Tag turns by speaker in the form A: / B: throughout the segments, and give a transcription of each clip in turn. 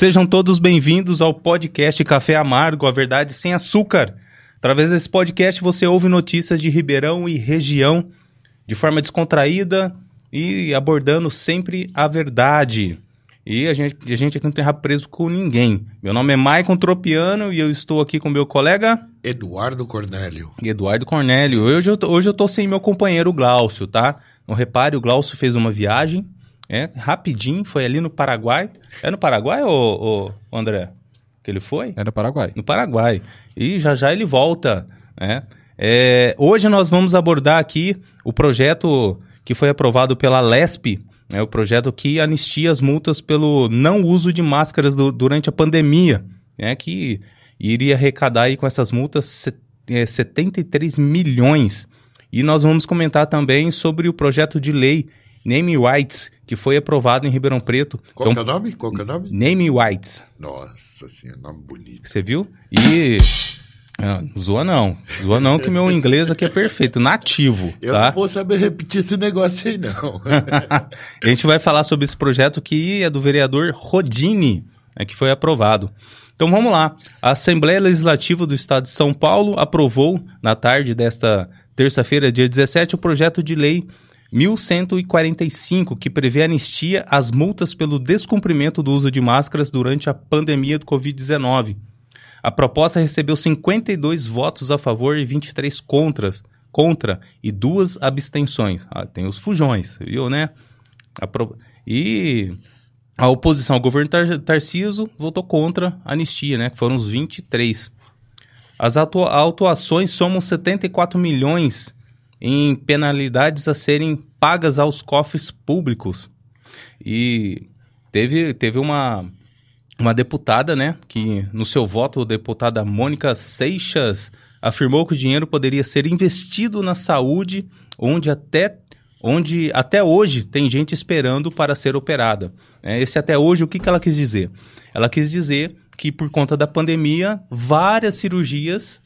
A: Sejam todos bem-vindos ao podcast Café Amargo, a verdade sem açúcar. Através desse podcast você ouve notícias de Ribeirão e região de forma descontraída e abordando sempre a verdade. E a gente, a gente aqui não tem rabo preso com ninguém. Meu nome é Maicon Tropiano e eu estou aqui com meu colega...
B: Eduardo Cornélio.
A: Eduardo Cornélio. Hoje eu, tô, hoje eu tô sem meu companheiro Glaucio, tá? Não repare, o Glaucio fez uma viagem, é, rapidinho, foi ali no Paraguai. É no Paraguai, ô, ô André? Que ele foi?
C: É no Paraguai.
A: No Paraguai. E já já ele volta, né? É, hoje nós vamos abordar aqui o projeto que foi aprovado pela LESP, é o projeto que anistia as multas pelo não uso de máscaras do, durante a pandemia, né, que iria arrecadar aí com essas multas é, 73 milhões. E nós vamos comentar também sobre o projeto de lei Name Rights, que foi aprovado em Ribeirão Preto.
B: Qual então, é o nome? Qual é o nome?
A: Name Rights.
B: Nossa senhora, nome bonito.
A: Você viu? E ah, zoa não. Zoa não, que meu inglês aqui é perfeito, nativo.
B: Eu
A: tá?
B: não vou saber repetir esse negócio aí, não.
A: a gente vai falar sobre esse projeto que é do vereador Rodini, né, que foi aprovado. Então vamos lá. A Assembleia Legislativa do Estado de São Paulo aprovou, na tarde desta terça-feira, dia 17, o projeto de lei 1145, que prevê anistia às multas pelo descumprimento do uso de máscaras durante a pandemia do Covid-19. A proposta recebeu 52 votos a favor e 23 contras, contra e duas abstenções. Ah, tem os fujões, viu, né? A pro... E a oposição ao governo Tar Tarciso votou contra a anistia, né? Que foram os 23. As autuações somam 74 milhões em penalidades a serem pagas aos cofres públicos. E teve, teve uma, uma deputada, né, que no seu voto, a deputada Mônica Seixas afirmou que o dinheiro poderia ser investido na saúde, onde até, onde até hoje tem gente esperando para ser operada. É, esse até hoje, o que, que ela quis dizer? Ela quis dizer que por conta da pandemia, várias cirurgias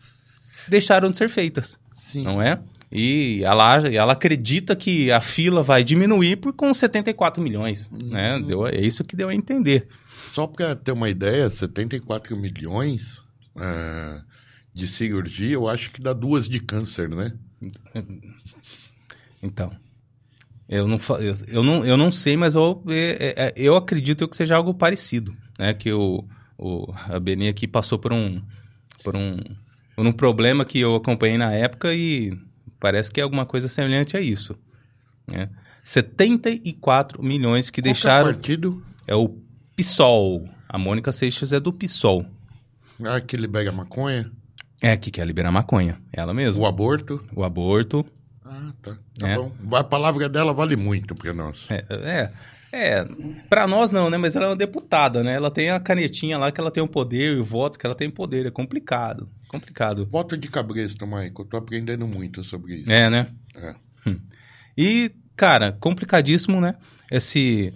A: deixaram de ser feitas. Sim. Não é? E ela, ela acredita que a fila vai diminuir por com 74 milhões. Uhum. Né? Deu, é isso que deu a entender.
B: Só para ter uma ideia, 74 milhões uh, de cirurgia, eu acho que dá duas de câncer, né?
A: Então. Eu não, eu não, eu não sei, mas eu, é, é, eu acredito que seja algo parecido. Né? Que o, o, a Beni aqui passou por um, por, um, por um problema que eu acompanhei na época e parece que é alguma coisa semelhante a isso. Né? 74 milhões que
B: Qual
A: deixaram.
B: Que é partido?
A: É o PSOL. A Mônica Seixas é do PSOL.
B: Ah, que libera maconha?
A: É, que quer liberar maconha. Ela mesma.
B: O aborto?
A: O aborto.
B: Ah, tá. Tá é. bom. A palavra dela vale muito para nós.
A: É, é. É, pra nós não, né? Mas ela é uma deputada, né? Ela tem a canetinha lá que ela tem o poder e o voto que ela tem poder. É complicado. Complicado.
B: Voto de cabresto, Maico. Eu tô aprendendo muito sobre isso.
A: É, né? É. Hum. E, cara, complicadíssimo, né? Esse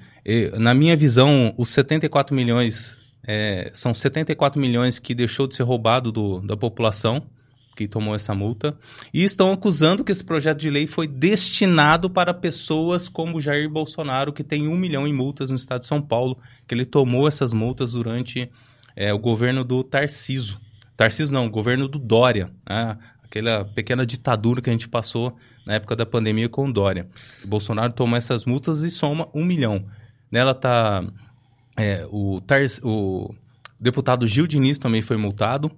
A: na minha visão, os 74 milhões é, são 74 milhões que deixou de ser roubado do, da população que tomou essa multa e estão acusando que esse projeto de lei foi destinado para pessoas como Jair Bolsonaro, que tem um milhão em multas no estado de São Paulo, que ele tomou essas multas durante é, o governo do Tarciso. Tarciso não, governo do Dória, né? aquela pequena ditadura que a gente passou na época da pandemia com o Dória. O Bolsonaro tomou essas multas e soma um milhão. Nela tá é, o, o deputado Gil Diniz também foi multado.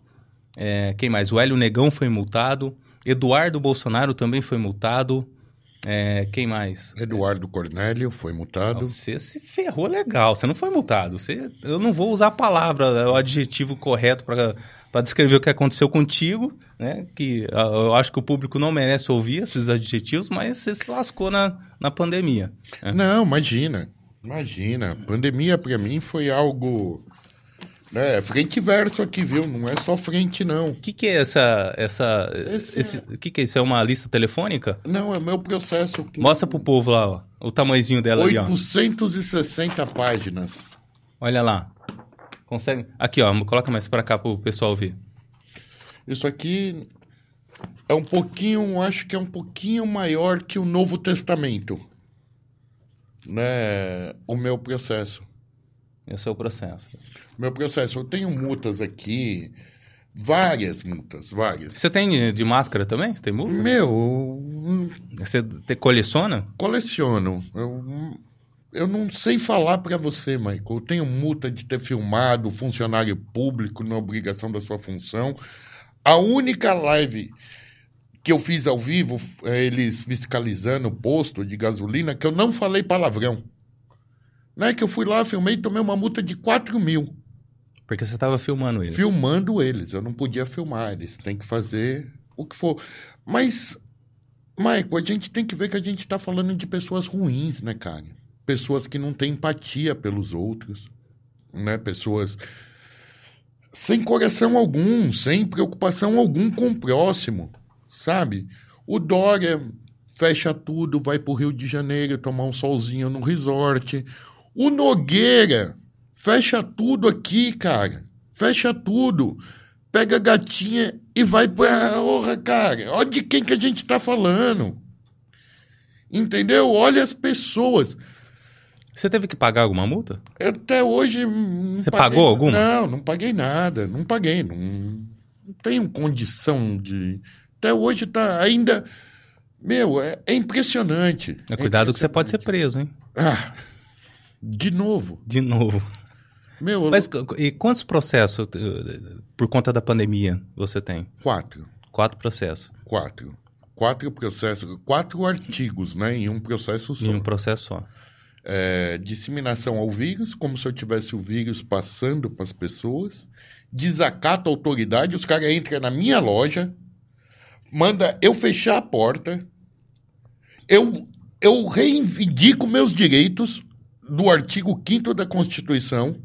A: É, quem mais? O Hélio Negão foi multado. Eduardo Bolsonaro também foi multado. É, quem mais?
B: Eduardo Cornélio foi multado.
A: Você se ferrou legal. Você não foi multado. Você, eu não vou usar a palavra, o adjetivo correto para descrever o que aconteceu contigo, né? Que eu acho que o público não merece ouvir esses adjetivos, mas você se lascou na, na pandemia.
B: Né? Não, imagina. Imagina, pandemia para mim foi algo é, frente e verso aqui, viu? Não é só frente, não. O
A: que, que é essa. essa esse, esse é... que, que é isso? É uma lista telefônica?
B: Não, é meu processo.
A: Mostra pro povo lá, ó, o tamanhozinho dela
B: 860 ali, ó. páginas.
A: Olha lá. Consegue? Aqui, ó, coloca mais para cá pro pessoal ver.
B: Isso aqui é um pouquinho, acho que é um pouquinho maior que o Novo Testamento né, o meu processo.
A: Esse é o processo.
B: Meu processo, eu tenho multas aqui, várias multas, várias.
A: Você tem de máscara também? Você tem multa?
B: Meu,
A: Você te coleciona?
B: coleciono. Eu, eu não sei falar pra você, Michael. Eu tenho multa de ter filmado funcionário público na obrigação da sua função. A única live que eu fiz ao vivo, é, eles fiscalizando o posto de gasolina, que eu não falei palavrão. Não é que eu fui lá, filmei e tomei uma multa de 4 mil.
A: Porque você estava filmando ele.
B: Filmando eles. Eu não podia filmar. Eles têm que fazer o que for. Mas, Michael, a gente tem que ver que a gente está falando de pessoas ruins, né, cara? Pessoas que não têm empatia pelos outros. Né? Pessoas sem coração algum, sem preocupação algum com o próximo, sabe? O Dória fecha tudo, vai pro Rio de Janeiro tomar um solzinho no resort. O Nogueira fecha tudo aqui, cara. Fecha tudo. Pega a gatinha e vai pra honra, cara. Olha de quem que a gente tá falando. Entendeu? Olha as pessoas.
A: Você teve que pagar alguma multa?
B: Eu até hoje.
A: Você
B: paguei-
A: pagou alguma?
B: Não, não paguei nada. Não paguei. Não, não tenho condição de. Até hoje tá ainda. Meu, é, é impressionante.
A: É, cuidado que você pode ser preso, hein?
B: Ah, de novo.
A: De novo.
B: Meu,
A: Mas e quantos processos eh, por conta da pandemia você tem?
B: quatro.
A: Quatro processos.
B: Quatro. Quatro processos. Quatro artigos, né? Em um processo só.
A: Em um processo só.
B: É, disseminação ao vírus, como se eu tivesse o vírus passando para as pessoas. Desacato à autoridade, os caras entram na minha loja, manda eu fechar a porta, eu, eu reivindico meus direitos do artigo 5 da Constituição,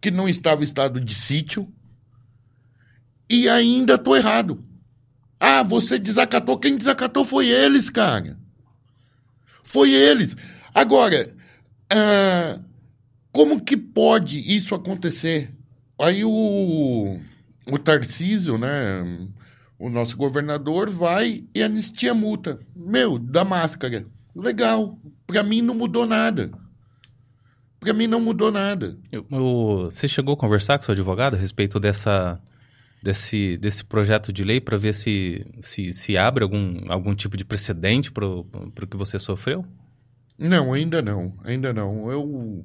B: que não estava estado de sítio, e ainda tô errado. Ah, você desacatou. Quem desacatou foi eles, cara. Foi eles. Agora, ah, como que pode isso acontecer? Aí o, o Tarcísio, né, o nosso governador, vai e anistia a multa. Meu, da máscara. Legal. Pra mim não mudou nada. Pra mim não mudou nada.
A: Eu- eu- você chegou a conversar com seu advogado a respeito dessa, desse, desse projeto de lei para ver se, se, se abre algum, algum tipo de precedente para o que você sofreu?
B: Não, ainda não. Ainda não. Eu,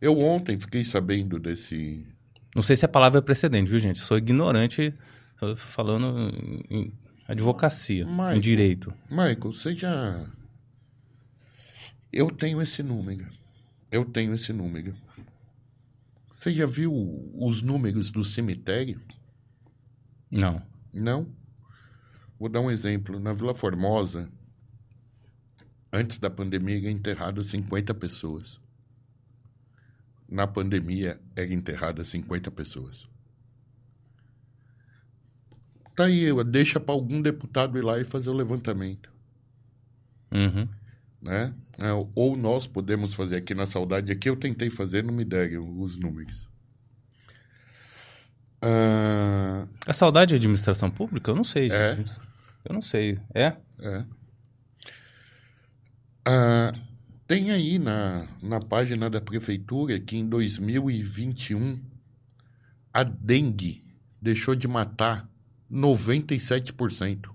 B: eu ontem fiquei sabendo desse,
A: Não sei se a palavra é precedente, viu, gente? Sou ignorante falando em advocacia, em
B: Michael.
A: direito.
B: Michael, você já. Eu tenho esse número. Eu tenho esse número. Você já viu os números do cemitério?
A: Não.
B: Não? Vou dar um exemplo. Na Vila Formosa, antes da pandemia, era enterrado 50 pessoas. Na pandemia, era enterrada 50 pessoas. Tá aí, deixa para algum deputado ir lá e fazer o levantamento.
A: Uhum.
B: né? É, Ou nós podemos fazer aqui na Saudade. Aqui eu tentei fazer, não me deram os números. Ah,
A: A saudade é administração pública? Eu não sei.
B: É.
A: Eu não sei. É?
B: é. Ah, tem aí na, na página da prefeitura que em 2021 a dengue deixou de matar 97%.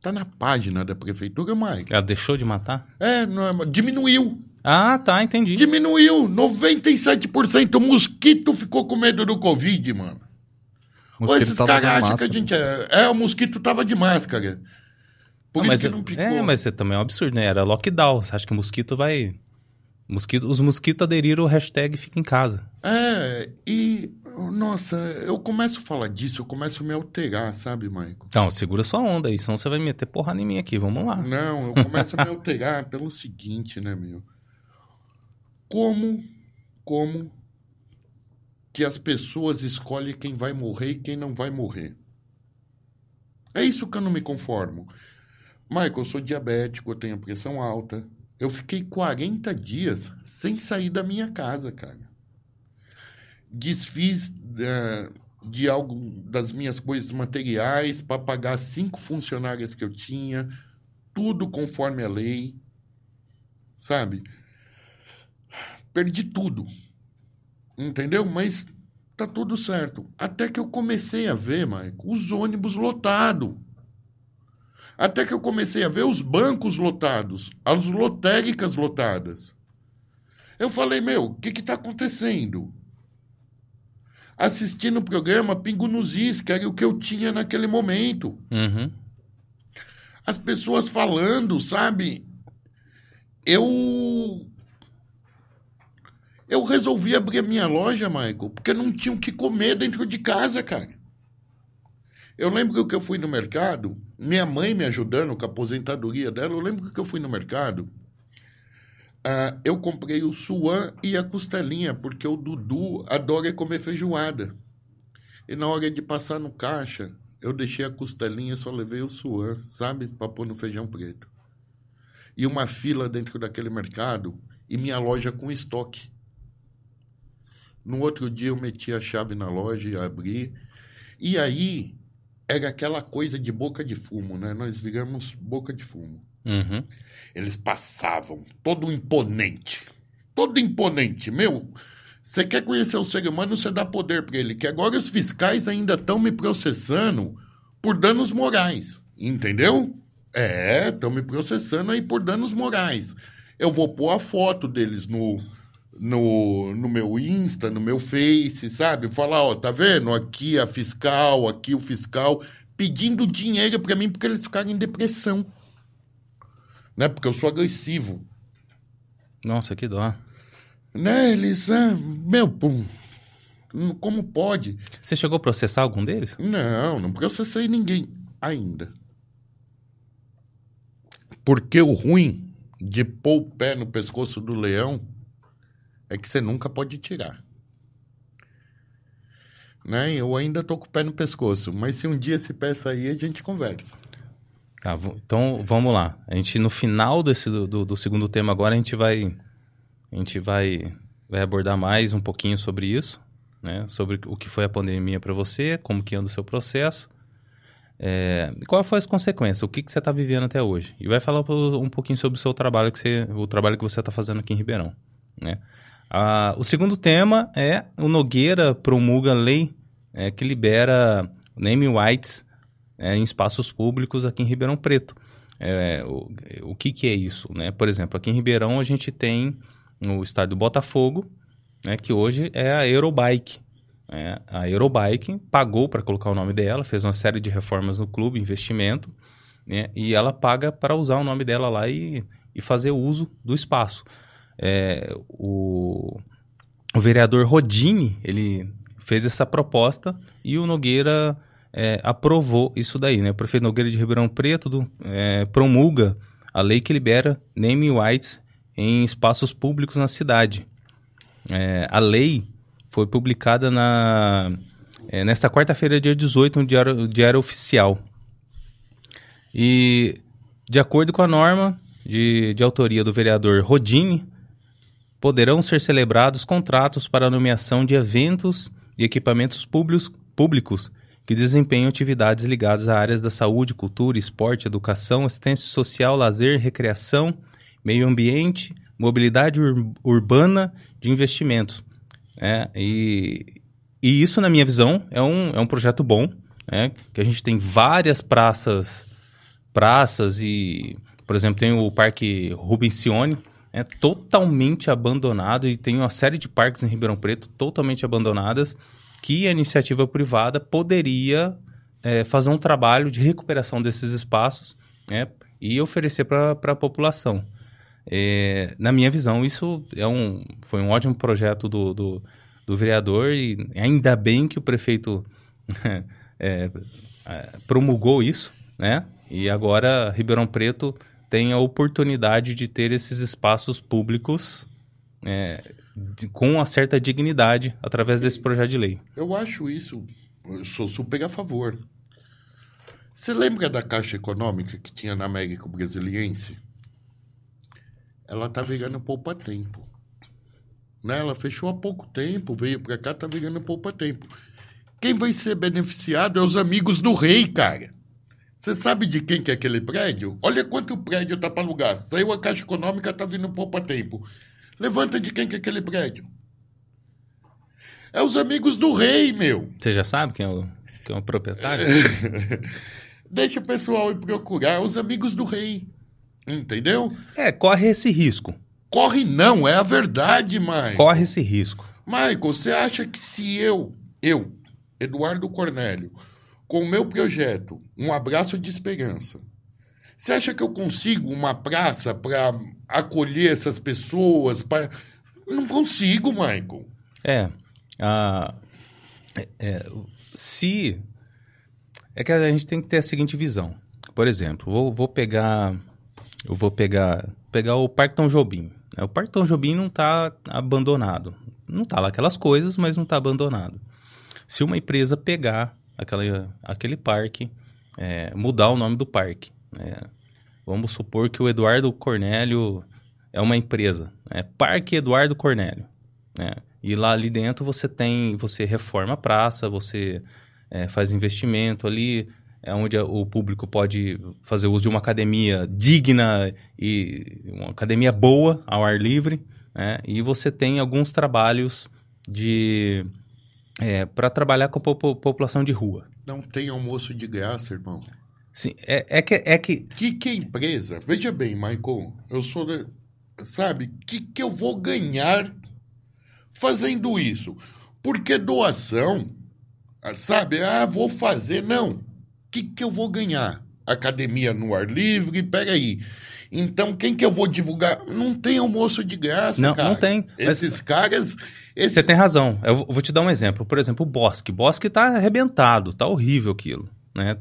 B: Tá na página da prefeitura, Mike.
A: Ela deixou de matar?
B: É, não é- diminuiu.
A: Ah, tá, entendi.
B: Diminuiu 97%. O mosquito ficou com medo do Covid, mano.
C: O
B: Ou
C: mosquito
B: esses
C: tava
B: caras acham que a
C: máscara.
B: gente é... É, o mosquito tava de máscara. Por
A: Ah,
B: isso
A: mas,
B: que não picou.
A: é, mas você também é um absurdo, né? Era lockdown. Você acha que o mosquito vai. Mosquito, os mosquitos aderiram o hashtag fica em casa.
B: É, e... Nossa, eu começo a falar disso, eu começo a me alterar, sabe, Maico?
A: Então, segura sua onda aí, senão você vai meter porrada em mim aqui. Vamos lá.
B: Não, eu começo a me alterar pelo seguinte, né, meu? Como, como que as pessoas escolhem quem vai morrer e quem não vai morrer? É isso que eu não me conformo. Michael, eu sou diabético, eu tenho pressão alta. Eu fiquei 40 dias sem sair da minha casa, cara. Desfiz eh, de algo das minhas coisas materiais para pagar cinco funcionárias que eu tinha, tudo conforme a lei, sabe? Perdi tudo. Entendeu? Mas tá tudo certo. Até que eu comecei a ver, Maico, os ônibus lotados. Até que eu comecei a ver os bancos lotados, as lotéricas lotadas. Eu falei, meu, o que está acontecendo? Assistindo o programa Pingo nos Is, que era o que eu tinha naquele momento.
A: Uhum.
B: As pessoas falando, sabe? Eu. Eu resolvi abrir a minha loja, Michael, porque não tinha o que comer dentro de casa, cara. Eu lembro que eu fui no mercado, minha mãe me ajudando com a aposentadoria dela, eu lembro que eu fui no mercado Uh, eu comprei o suan e a costelinha, porque o Dudu adora comer feijoada. E na hora de passar no caixa, eu deixei a costelinha e só levei o suan, sabe? Para pôr no feijão preto. E uma fila dentro daquele mercado e minha loja com estoque. No outro dia eu meti a chave na loja e abri. E aí era aquela coisa de boca de fumo, né? Nós viramos boca de fumo.
A: Uhum.
B: Eles passavam, todo imponente. Todo imponente. Meu, você quer conhecer o ser humano, você dá poder para ele. Que agora os fiscais ainda estão me processando por danos morais. Entendeu? É, estão me processando aí por danos morais. Eu vou pôr a foto deles no, no, no meu Insta, no meu Face, sabe? Falar, ó, tá vendo? Aqui a fiscal, aqui o fiscal, pedindo dinheiro para mim porque eles ficaram em depressão né? Porque eu sou agressivo.
A: Nossa, que dó.
B: Né, eles, ah, meu, pum, como pode?
A: Você chegou a processar algum deles?
B: Não, não processei ninguém ainda. Porque o ruim de pôr o pé no pescoço do leão é que você nunca pode tirar. Né? Eu ainda tô com o pé no pescoço, mas se um dia esse pé sair, a gente conversa.
A: Tá, então vamos lá. A gente no final desse do, do, do, segundo tema agora a gente vai a gente vai vai abordar mais um pouquinho sobre isso, né? Sobre o que foi a pandemia para você, como que anda o seu processo, é, qual foi as consequências, o que que você está vivendo até hoje e vai falar um pouquinho sobre o seu trabalho que você o trabalho que você está fazendo aqui em Ribeirão, né? Ah, o segundo tema é o Nogueira promulga lei é, que libera name rights é, em espaços públicos aqui em Ribeirão Preto. É, o, o que, que é isso? Né? Por exemplo, aqui em Ribeirão a gente tem no estádio Botafogo, né, que hoje é a Eurobike. É, a Eurobike pagou para colocar o nome dela, fez uma série de reformas no clube, investimento, né, e ela paga para usar o nome dela lá e, e fazer uso do espaço. É, o, o vereador Rodini, ele fez essa proposta e o Nogueira é, aprovou isso daí, né? O prefeito Nogueira de Ribeirão Preto do, é, promulga a lei que libera name rights em espaços públicos na cidade. É, a lei foi publicada na, é, nesta quarta-feira, dia 18, no Diário, Diário Oficial. E, de acordo com a norma de, de autoria do vereador Rodini, poderão ser celebrados contratos para nomeação de eventos e equipamentos públicos, públicos que desempenham atividades ligadas a áreas da saúde, cultura, esporte, educação, assistência social, lazer, recreação, meio ambiente, mobilidade ur urbana de investimentos. É, e, e isso, na minha visão, é um, é um projeto bom, né, que a gente tem várias praças, praças e, por exemplo, tem o Parque Rubensione, é totalmente abandonado e tem uma série de parques em Ribeirão Preto totalmente abandonadas que a iniciativa privada poderia é, fazer um trabalho de recuperação desses espaços né, e oferecer para a população. É, na minha visão, isso é um, foi um ótimo projeto do, do, do vereador e ainda bem que o prefeito é, é, promulgou isso, né? E agora Ribeirão Preto tem a oportunidade de ter esses espaços públicos é, de, com uma certa dignidade através desse projeto de lei.
B: Eu acho isso, eu sou super a favor. Você lembra da Caixa Econômica que tinha na América Brasiliense? Ela tá virando poupa-tempo. Né? Ela fechou há pouco tempo, veio para cá, tá virando poupa-tempo. Quem vai ser beneficiado é os amigos do rei, cara. Você sabe de quem que é aquele prédio? Olha quanto o prédio tá para alugar. Saiu a Caixa Econômica, tá vindo poupa-tempo. Levanta de quem que é aquele prédio. É os amigos do rei, meu.
A: Você já sabe quem é o, quem é o proprietário?
B: Deixa o pessoal ir procurar os amigos do rei. Entendeu?
A: É, corre esse risco.
B: Corre não, é a verdade, Michael.
A: Corre esse risco.
B: Michael, você acha que se eu, eu, Eduardo Cornélio, com o meu projeto, um abraço de esperança, você acha que eu consigo uma praça para acolher essas pessoas? Pra... Não consigo, Michael.
A: É, ah, é, é, se. É que a gente tem que ter a seguinte visão. Por exemplo, vou, vou pegar. Eu vou pegar, pegar o Parque Tom Jobim. O Parque Tom Jobim não está abandonado. Não está lá aquelas coisas, mas não está abandonado. Se uma empresa pegar aquela, aquele parque, é, mudar o nome do parque, né? Vamos supor que o Eduardo Cornélio é uma empresa, é Parque Eduardo Cornélio, né? E lá ali dentro você tem, você reforma a praça, você é, faz investimento ali, é onde o público pode fazer uso de uma academia digna e uma academia boa ao ar livre, né? E você tem alguns trabalhos de é, para trabalhar com a população de rua.
B: Não tem almoço de graça, irmão.
A: Sim, é, é que é que
B: que que empresa? Veja bem, Michael, eu sou, sabe, que que eu vou ganhar fazendo isso? Porque doação, sabe? Ah, vou fazer, não. O que que eu vou ganhar? Academia no ar livre, peraí. Então, quem que eu vou divulgar? Não tem almoço de graça,
A: não,
B: cara.
A: não tem.
B: Esses
A: Mas...
B: caras...
A: Você tem razão. Eu vou te dar um exemplo. Por exemplo, o Bosque. Bosque tá arrebentado, tá horrível aquilo. Né?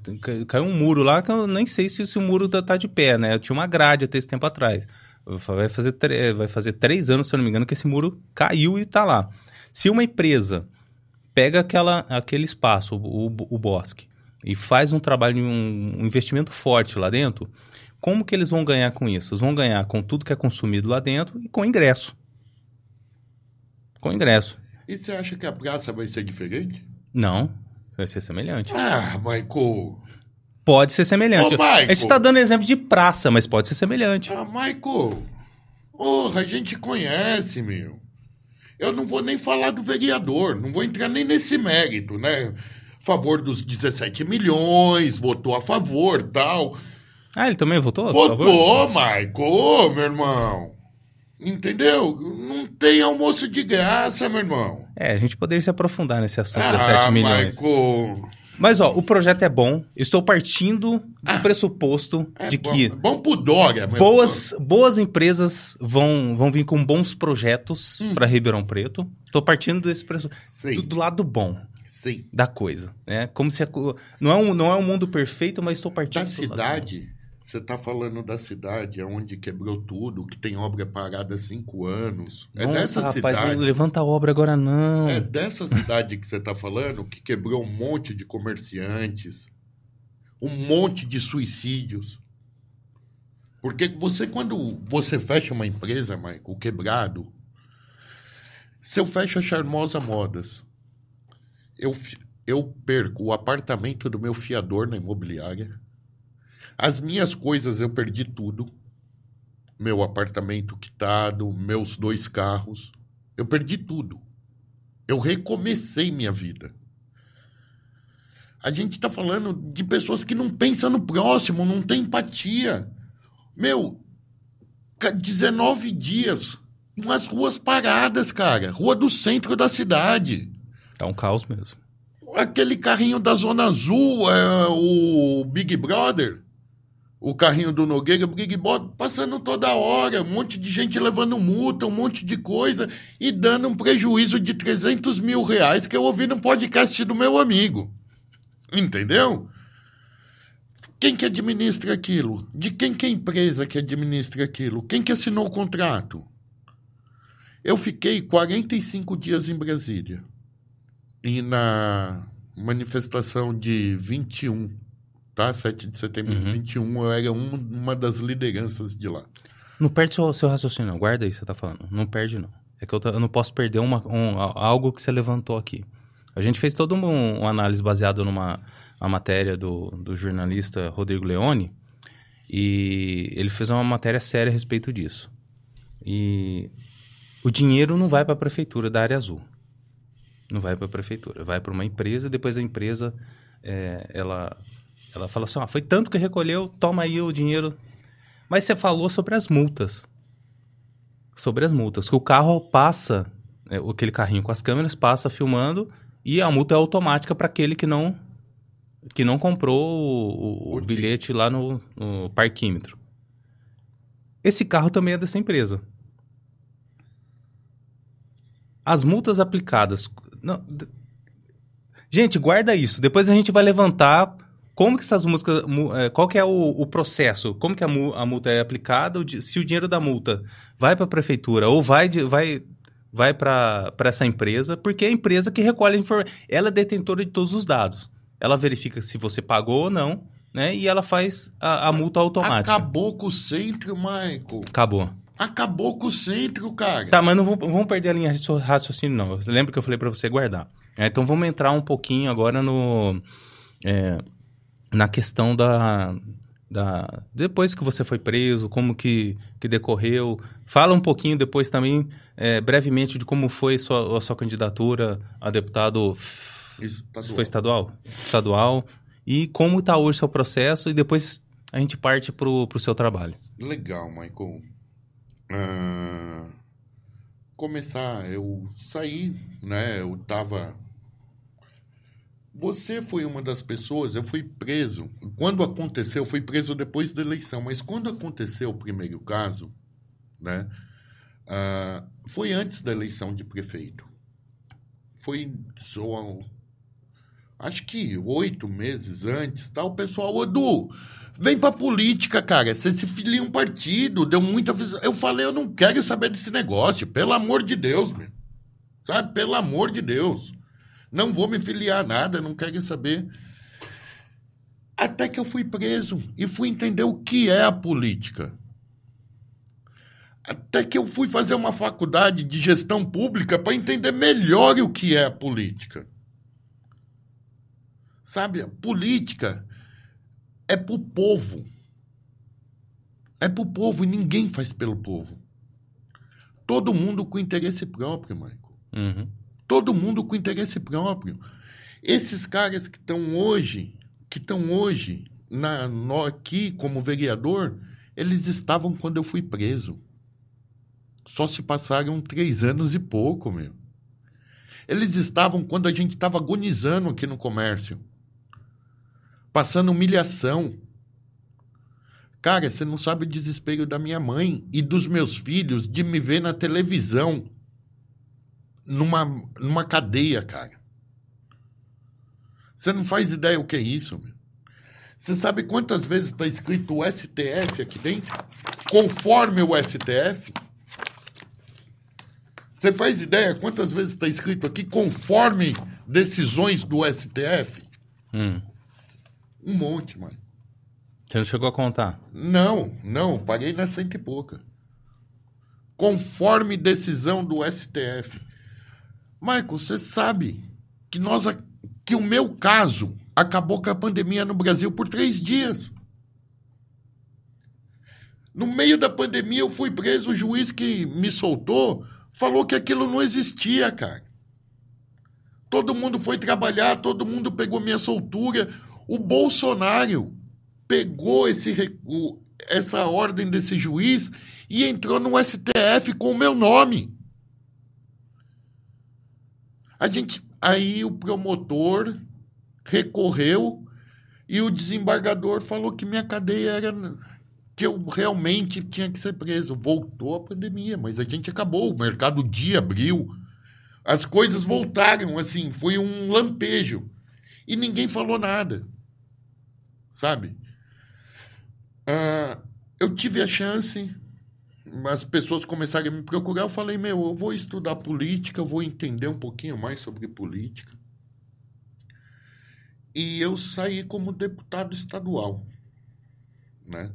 A: Caiu um muro lá que eu nem sei se, se o muro tá, tá de pé, né? Eu tinha uma grade até esse tempo atrás. Vai fazer, vai fazer três anos, se eu não me engano, que esse muro caiu e tá lá. Se uma empresa pega aquela, aquele espaço, o, o, o bosque, e faz um trabalho, um, um investimento forte lá dentro, como que eles vão ganhar com isso? Eles vão ganhar com tudo que é consumido lá dentro e com ingresso. Com ingresso.
B: E você acha que a praça vai ser diferente?
A: Não, vai ser semelhante.
B: Ah, Michael.
A: Pode ser semelhante.
B: Ô.
A: A gente está dando exemplo de praça, mas pode ser semelhante.
B: Ah, Michael. Porra, a gente conhece, meu. Eu não vou nem falar do vereador, não vou entrar nem nesse mérito, né? Favor dos 17 milhões, votou a favor tal.
A: Ah, ele também votou?
B: Votou, Michael, meu irmão. Entendeu? Não tem almoço de graça, meu irmão.
A: É, a gente poderia se aprofundar nesse assunto
B: ah,
A: das 7 milhões.
B: Michael.
A: Mas, ó, o projeto é bom. Estou partindo do
B: Ah,
A: pressuposto
B: É
A: de
B: bom,
A: que
B: é bom pro Dória, mas-
A: boas, boas empresas vão, vão vir com bons projetos
B: Hum.
A: para Ribeirão Preto. Estou partindo desse pressuposto. Do, do lado bom
B: sim.
A: da coisa. Né? Como se a não, é um, não é um mundo perfeito, mas estou partindo
B: Da
A: bom.
B: cidade, você tá falando da cidade onde quebrou tudo, que tem obra parada há cinco anos. É
A: Nossa,
B: dessa
A: rapaz,
B: cidade.
A: não levanta a obra agora não.
B: É dessa cidade que você está falando que quebrou um monte de comerciantes, um monte de suicídios. Porque você, quando você fecha uma empresa, Michael, quebrado, se eu fecho a Charmosa Modas, eu, eu perco o apartamento do meu fiador na imobiliária, as minhas coisas eu perdi tudo, meu apartamento quitado, meus dois carros, eu perdi tudo. Eu recomecei minha vida. A gente está falando de pessoas que não pensam no próximo, não tem empatia. Meu, ca- 19 dias, umas ruas paradas, cara. Rua do centro da cidade.
A: Tá um caos mesmo.
B: Aquele carrinho da Zona Azul, é, o Big Brother, o carrinho do Nogueira, o Big Brother, passando toda hora, um monte de gente levando multa, um monte de coisa, e dando um prejuízo de 300 mil reais que eu ouvi no podcast do meu amigo. Entendeu? Quem que administra aquilo? De quem que é a empresa que administra aquilo? Quem que assinou o contrato? Eu fiquei 45 dias em Brasília. E na manifestação de 21, tá? 7 de setembro de
A: Uhum.
B: 21, eu era um- uma das lideranças de lá.
A: Não perde seu, seu raciocínio, não. Guarda aí você tá falando. Não perde, não. É que eu, eu não posso perder uma, um- algo que você levantou aqui. A gente fez toda um, uma análise baseada numa uma matéria do, do jornalista Rodrigo Leone e ele fez uma matéria séria a respeito disso. E o dinheiro não vai para a prefeitura da área azul. Não vai para a prefeitura, vai para uma empresa, depois a empresa é, ela ela fala assim, ah, foi tanto que recolheu, toma aí o dinheiro. Mas você falou sobre as multas. Sobre as multas, que o carro passa, é, aquele carrinho com as câmeras passa filmando e a multa é automática para aquele que não que não comprou o, o, o bilhete lá no, no parquímetro. Esse carro também é dessa empresa. As multas aplicadas. Não, gente, guarda isso. Depois a gente vai levantar como que essas músicas. É, qual que é o, o processo? Como que a, a, multa é aplicada? Se o dinheiro da multa vai para a prefeitura ou vai, vai, vai para essa empresa, porque é a empresa que recolhe a informação. Ela é detentora de todos os dados. Ela verifica se você pagou ou não né? E ela faz a, a multa automática.
B: Acabou com o centro, Michael.
A: Acabou.
B: Acabou com o centro, cara.
A: Tá, mas não vamos perder a linha de raciocínio, não. Lembra que eu falei para você guardar. É, então vamos entrar um pouquinho agora no. É, na questão da, da. Depois que você foi preso, como que, que decorreu. Fala um pouquinho depois também, é, brevemente, de como foi sua, a sua candidatura a deputado. Estadual. Foi estadual? Estadual e como está hoje o seu processo e depois a gente parte para o seu trabalho.
B: Legal, Michael. Uh, começar, eu saí, né? Eu tava. Você foi uma das pessoas, eu fui preso. Quando aconteceu, eu fui preso depois da eleição, mas quando aconteceu o primeiro caso, né? Uh, foi antes da eleição de prefeito. Foi só acho que oito meses antes, tá? O pessoal, Edu, vem pra política, cara. Você se filia um partido, deu muita. Eu falei, eu não quero saber desse negócio, pelo amor de Deus, meu. Sabe? Pelo amor de Deus. Não vou me filiar a nada, não quero saber. Até que eu fui preso e fui entender o que é a política. Até que eu fui fazer uma faculdade de gestão pública para entender melhor o que é a política. Sabe, política é pro povo. É pro povo e ninguém faz pelo povo. Todo mundo com interesse próprio, Michael.
A: Uhum.
B: Todo mundo com interesse próprio. Esses caras que estão hoje, que estão hoje na, no, aqui como vereador, eles estavam quando eu fui preso. Só se passaram três anos e pouco, meu. Eles estavam quando a gente estava agonizando aqui no comércio passando humilhação. Cara, você não sabe o desespero da minha mãe e dos meus filhos de me ver na televisão numa, numa cadeia, cara. Você não faz ideia o que é isso, meu. Você sabe quantas vezes está escrito o STF aqui dentro? Conforme o STF? Você faz ideia quantas vezes está escrito aqui conforme decisões do STF?
A: Hum.
B: Um monte, mano.
A: Você não chegou a contar?
B: Não, não, paguei na cento e pouca. Conforme decisão do STF. Michael, você sabe que nós que o meu caso acabou com a pandemia no Brasil por três dias. No meio da pandemia eu fui preso, o juiz que me soltou falou que aquilo não existia, cara. Todo mundo foi trabalhar, todo mundo pegou minha soltura. O Bolsonaro pegou esse, essa ordem desse juiz e entrou no STF com o meu nome. A gente, aí o promotor recorreu e o desembargador falou que minha cadeia era que eu realmente tinha que ser preso. Voltou a pandemia, mas a gente acabou. O mercado dia abriu. As coisas voltaram, assim, foi um lampejo. E ninguém falou nada sabe? Ah, eu tive a chance, as pessoas começaram a me procurar, eu falei, meu, eu vou estudar política, eu vou entender um pouquinho mais sobre política. E eu saí como deputado estadual, né?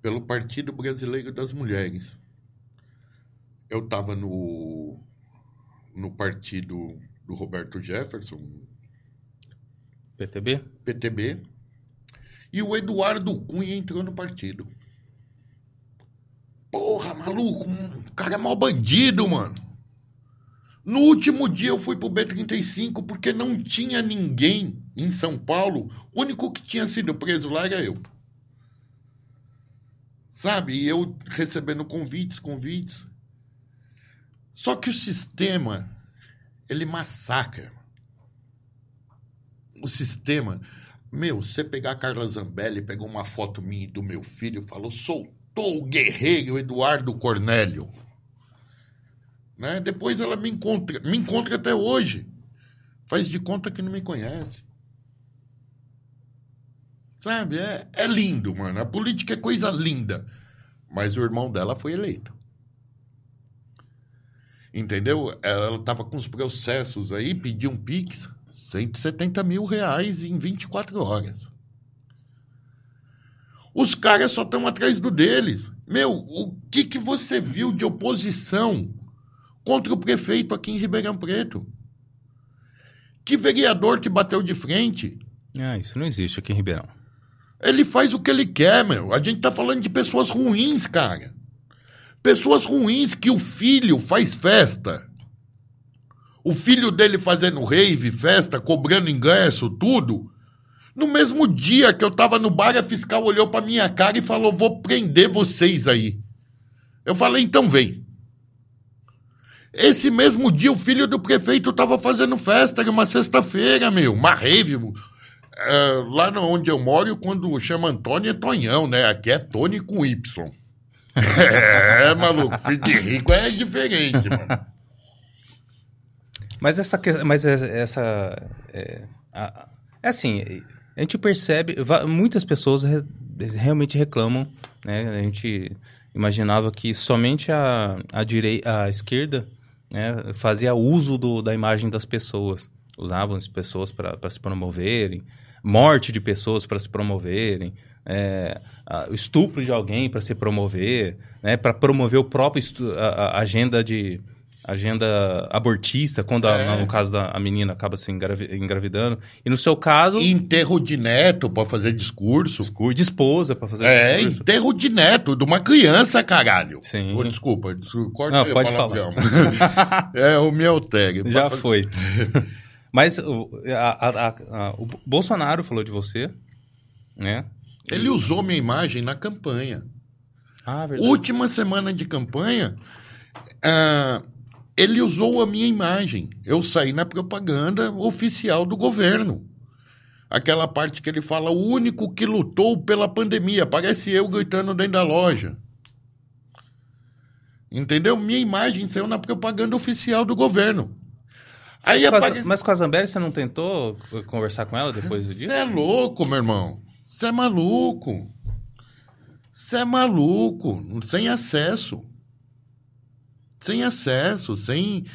B: Pelo Partido Brasileiro das Mulheres. Eu estava no, no partido do Roberto Jefferson.
A: PTB?
B: PTB e o Eduardo Cunha entrou no partido. Porra, maluco, o cara é mal bandido, mano. No último dia eu fui pro B35 porque não tinha ninguém em São Paulo. O único que tinha sido preso lá era eu. Sabe? E eu recebendo convites, convites. Só que o sistema, ele massacra. O sistema. Meu, você pegar a Carla Zambelli, pegou uma foto minha do meu filho falou: soltou o guerreiro Eduardo Cornélio. Né? Depois ela me encontra, me encontra até hoje. Faz de conta que não me conhece. Sabe? É, é lindo, mano. A política é coisa linda. Mas o irmão dela foi eleito. Entendeu? Ela estava com os processos aí, pediu um Pix, 170 mil reais em 24 horas. Os caras só estão atrás do deles. Meu, o que, que você viu de oposição contra o prefeito aqui em Ribeirão Preto. Que vereador que bateu de frente?
A: Ah, isso não existe aqui em Ribeirão.
B: Ele faz o que ele quer, meu. A gente tá falando de pessoas ruins, cara. Pessoas ruins que o filho faz festa. O filho dele fazendo rave, festa, cobrando ingresso, tudo. No mesmo dia que eu tava no bar, a fiscal olhou pra minha cara e falou: Vou prender vocês aí. Eu falei: Então vem. Esse mesmo dia, o filho do prefeito estava fazendo festa, era uma sexta-feira, meu, uma rave. É, lá onde eu moro, quando chama Antônio, é Tonhão, né? Aqui é Tony com Y. é, maluco, filho de rico é diferente, mano.
A: Mas essa. Mas essa é, é assim, a gente percebe. Muitas pessoas re, realmente reclamam, né? A gente imaginava que somente a, a, direi, a esquerda né, fazia uso do, da imagem das pessoas. Usavam as pessoas para se promoverem, morte de pessoas para se promoverem, é, a, o estupro de alguém para se promover, né, para promover o próprio a, a agenda de agenda abortista, quando, a, é. no caso da a menina acaba se engravidando. E no seu caso...
B: Enterro de neto para fazer discurso.
A: Discurso de esposa para fazer
B: é, discurso. É, enterro de neto, de uma criança, caralho.
A: Sim.
B: Oh, desculpa, desculpa, corta
A: Não, pode falar.
B: é, o meu tag.
A: Já foi. Mas a, a, o Bolsonaro falou de você, né?
B: Ele usou minha imagem na campanha.
A: Ah, verdade.
B: Última semana de campanha... Uh, ele usou a minha imagem. Eu saí na propaganda oficial do governo. Aquela parte que ele fala, o único que lutou pela pandemia. Parece eu gritando dentro da loja. Entendeu? Minha imagem saiu na propaganda oficial do governo.
A: Aí mas, aparece... com a, mas com a Zambelli você não tentou conversar com ela depois disso?
B: Você é louco, meu irmão. Você é maluco. Você é maluco. Sem acesso sem acesso, sem.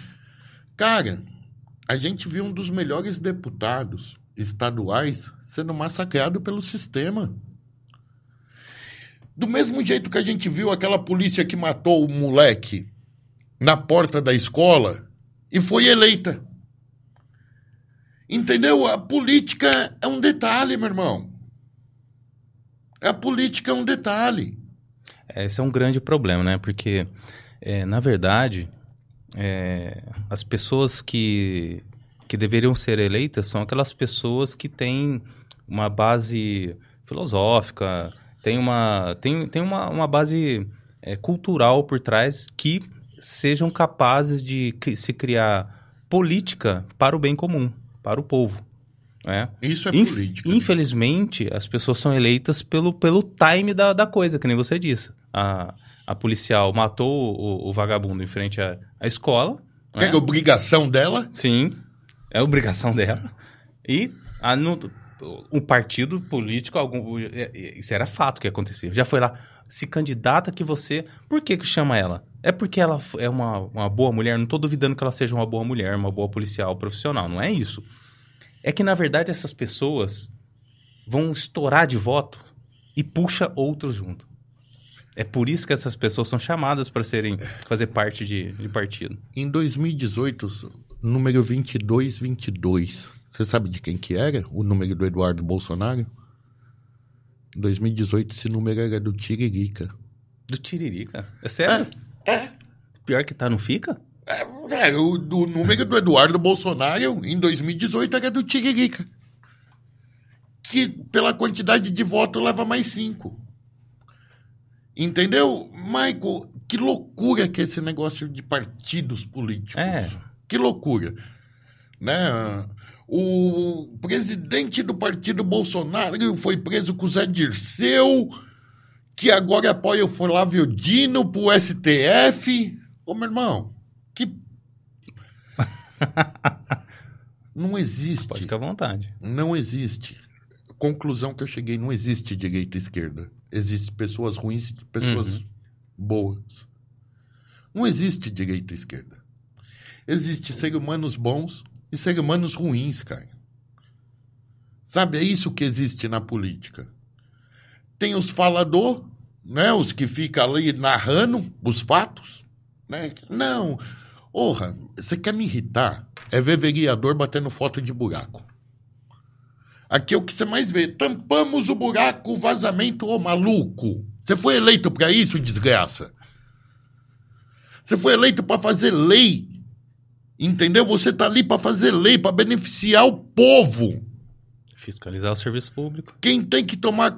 B: Cara, a gente viu um dos melhores deputados estaduais sendo massacrado pelo sistema. Do mesmo jeito que a gente viu aquela polícia que matou o moleque na porta da escola e foi eleita. Entendeu? A política é um detalhe, meu irmão. A política é um detalhe.
A: Esse é um grande problema, né? Porque é, na verdade, é, as pessoas que, que deveriam ser eleitas são aquelas pessoas que têm uma base filosófica, tem uma, tem, tem uma, uma base é, cultural por trás que sejam capazes de se criar política para o bem comum, para o povo.
B: É. Isso é Inf política.
A: Infelizmente, as pessoas são eleitas pelo, pelo time da, da coisa, que nem você disse. A, a policial matou o, o vagabundo em frente à, à escola.
B: É né? obrigação dela?
A: Sim, é obrigação dela. E a, no, um partido político, algum, é, é, isso era fato que acontecia. Já foi lá, se candidata que você. Por que, que chama ela? É porque ela é uma, uma boa mulher. Não estou duvidando que ela seja uma boa mulher, uma boa policial profissional. Não é isso. É que, na verdade, essas pessoas vão estourar de voto e puxa outros junto. É por isso que essas pessoas são chamadas para serem fazer parte de, de partido.
B: Em 2018, número 2222. Você sabe de quem que era? O número do Eduardo Bolsonaro? Em 2018, esse número era do Tiririca.
A: Do Tiririca? É sério?
B: É. é.
A: Pior que tá, não fica?
B: É, é, o, o número do Eduardo Bolsonaro em 2018 era do Tiririca. Que pela quantidade de votos leva mais cinco. Entendeu? Michael, que loucura que é esse negócio de partidos políticos.
A: É.
B: Que loucura. Né? O presidente do partido Bolsonaro foi preso com o Zé Dirceu, que agora apoia o Flávio Dino pro STF. Ô, meu irmão, que. Não existe.
A: Pode ficar à vontade.
B: Não existe. Conclusão que eu cheguei: não existe direita e esquerda. Existem pessoas ruins e pessoas
A: Uhum.
B: boas. Não existe direita e esquerda. Existe seres humanos bons e seres humanos ruins, cara. Sabe, é isso que existe na política. Tem os falador, né? Os que ficam ali narrando os fatos, né? Não. Porra, você quer me irritar? É ver vereador batendo foto de buraco. Aqui é o que você mais vê. Tampamos o buraco, o vazamento, ô maluco. Você foi eleito pra isso, desgraça. Você foi eleito pra fazer lei. Entendeu? Você tá ali pra fazer lei, pra beneficiar o povo.
A: Fiscalizar o serviço público.
B: Quem tem que tomar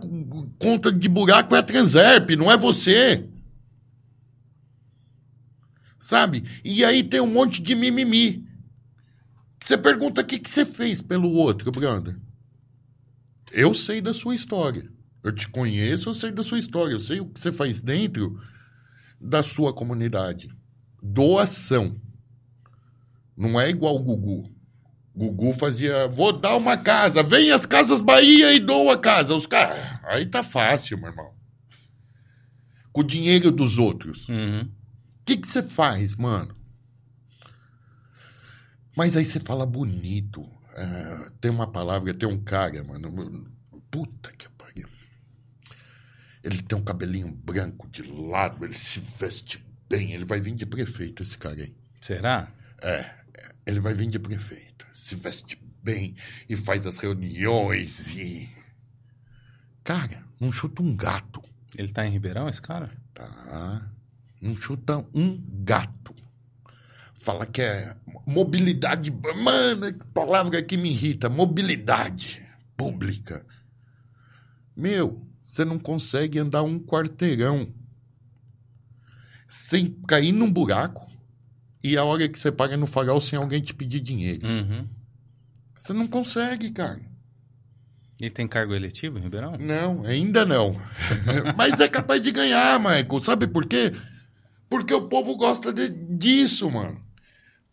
B: conta de buraco é a Transerp, não é você. Sabe? E aí tem um monte de mimimi. Você pergunta o que, que você fez pelo outro, brother. Eu sei da sua história. Eu te conheço, eu sei da sua história. Eu sei o que você faz dentro da sua comunidade. Doação. Não é igual o Gugu. Gugu fazia, vou dar uma casa, vem as Casas Bahia e doa a casa. Os caras, aí tá fácil, meu irmão. Com o dinheiro dos outros. O
A: Uhum.
B: que que você faz, mano? Mas aí você fala bonito. É, tem uma palavra, tem um cara, mano. Puta que pariu. Ele tem um cabelinho branco de lado, ele se veste bem. Ele vai vir de prefeito, esse cara aí.
A: Será?
B: É, ele vai vir de prefeito, se veste bem e faz as reuniões e. Cara, não chuta um gato,
A: Ele tá em Ribeirão, esse cara?
B: tá? Não chuta um gato. Fala que é mobilidade. Mano, que palavra que me irrita. Mobilidade pública. Meu, você não consegue andar um quarteirão sem cair num buraco e a hora que você paga no farol sem alguém te pedir dinheiro.
A: Uhum.
B: Você não consegue, cara.
A: Ele tem cargo eletivo em Ribeirão?
B: Não, ainda não. Mas é capaz de ganhar, Michael. Sabe por quê? Porque o povo gosta de- disso, mano.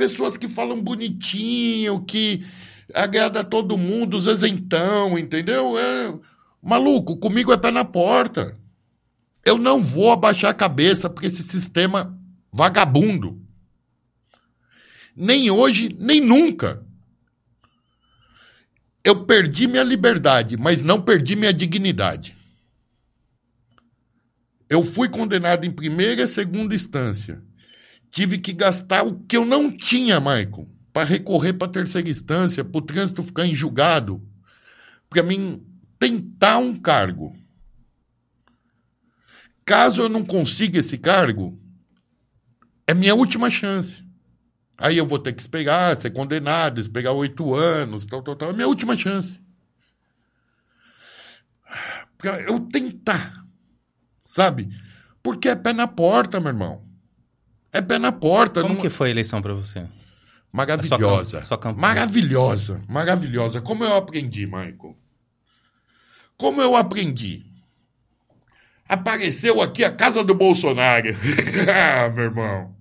B: Pessoas que falam bonitinho, que agrada todo mundo, os isentão, entendeu? É... Maluco, comigo é pé na porta. Eu não vou abaixar a cabeça porque esse sistema vagabundo. Nem hoje, nem nunca. Eu perdi minha liberdade, mas não perdi minha dignidade. Eu fui condenado em primeira e segunda instância. Tive que gastar o que eu não tinha, Michael, para recorrer para terceira instância, para o trânsito ficar em julgado, para mim tentar um cargo. Caso eu não consiga esse cargo, é minha última chance. Aí eu vou ter que esperar, ser condenado, esperar oito anos, tal, tal, tal. É minha última chance. Pra eu tentar, sabe? Porque é pé na porta, meu irmão. É pé na porta.
A: Como
B: não-
A: que foi a eleição pra você?
B: Maravilhosa.
A: Sua campanha.
B: Maravilhosa. Maravilhosa. Como eu aprendi, Michael? Como eu aprendi? Apareceu aqui a casa do Bolsonaro. ah, meu irmão.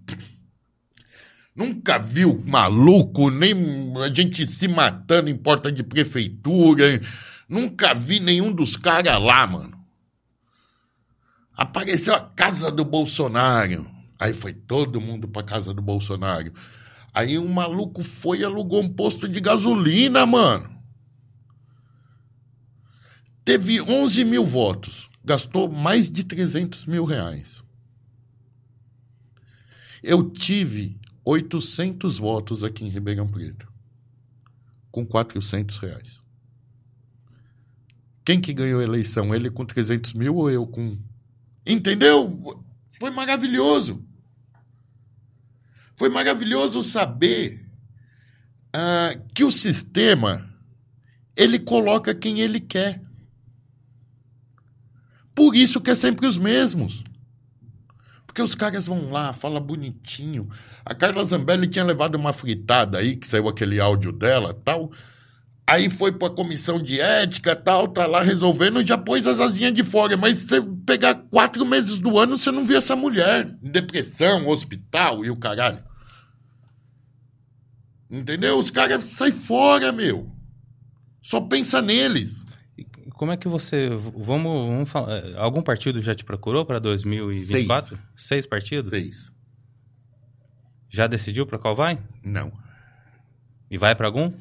B: Nunca viu maluco, nem a gente se matando em porta de prefeitura. Nunca vi nenhum dos caras lá, mano. Apareceu a casa do Bolsonaro. Aí foi todo mundo pra casa do Bolsonaro. Aí um maluco foi e alugou um posto de gasolina, mano. Teve 11 mil votos. Gastou mais de 300 mil reais. Eu tive 800 votos aqui em Ribeirão Preto. Com 400 reais. Quem que ganhou a eleição? Ele com 300 mil ou eu com... Entendeu? Foi maravilhoso. Foi maravilhoso saber ah, que o sistema ele coloca quem ele quer. Por isso que é sempre os mesmos. Porque os caras vão lá, fala bonitinho. A Carla Zambelli tinha levado uma fritada aí, que saiu aquele áudio dela tal. Aí foi pra comissão de ética tal, tá lá resolvendo já pôs as asinhas de fora. Mas você pegar quatro meses do ano, você não vê essa mulher. Depressão, hospital e o caralho. Entendeu? Os caras saem fora, meu. Só pensa neles.
A: Como é que você. Vamos, vamos falar. É, algum partido já te procurou para 2024? Seis. Seis partidos?
B: Seis.
A: Já decidiu para qual vai?
B: Não.
A: E vai para algum?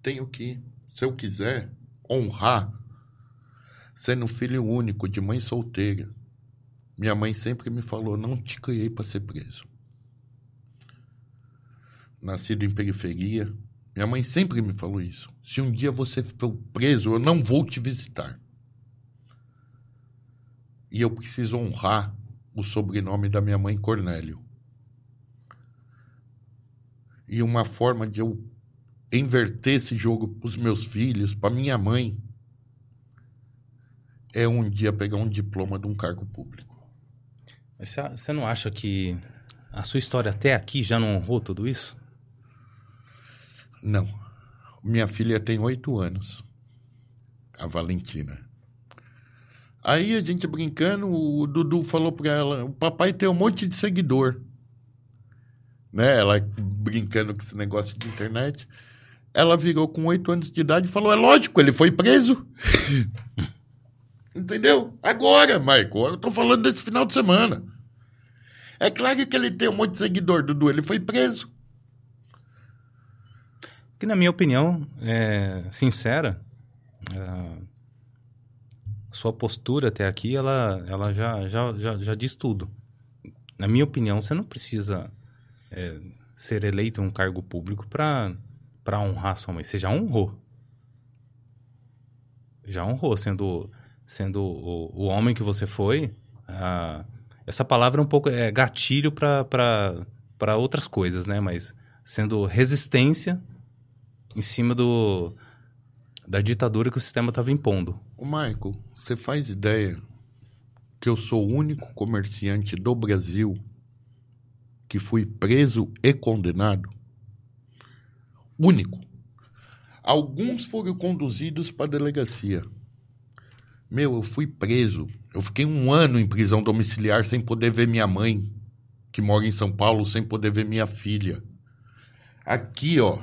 B: Tenho que, se eu quiser, honrar sendo filho único de mãe solteira. Minha mãe sempre me falou: não te criei para ser preso. Nascido em periferia, minha mãe sempre me falou isso. Se um dia você for preso, eu não vou te visitar. E eu preciso honrar o sobrenome da minha mãe, Cornélio. E uma forma de eu inverter esse jogo para os meus filhos, para minha mãe, é um dia pegar um diploma de um cargo público.
A: Você não acha que a sua história até aqui já não honrou tudo isso?
B: Não. Minha filha tem oito anos, a Valentina. Aí a gente brincando, o Dudu falou para ela: o papai tem um monte de seguidor. Né? Ela brincando com esse negócio de internet. Ela virou com oito anos de idade e falou: é lógico, ele foi preso. Entendeu? Agora, Michael, eu tô falando desse final de semana. É claro que ele tem um monte de seguidor, Dudu. Ele foi preso
A: que na minha opinião, é, sincera, é, sua postura até aqui, ela, ela já, já, já, já diz tudo. Na minha opinião, você não precisa é, ser eleito em um cargo público para honrar sua mãe. Você já honrou. Já honrou, sendo, sendo o, o homem que você foi. essa palavra é um pouco é gatilho para outras coisas, né? Mas sendo resistência em cima do da ditadura que o sistema estava impondo.
B: O Michael, você faz ideia que eu sou o único comerciante do Brasil que fui preso e condenado? Único. Alguns foram conduzidos para a delegacia. Meu, eu fui preso. Eu fiquei um ano em prisão domiciliar sem poder ver minha mãe, que mora em São Paulo, sem poder ver minha filha. Aqui, ó,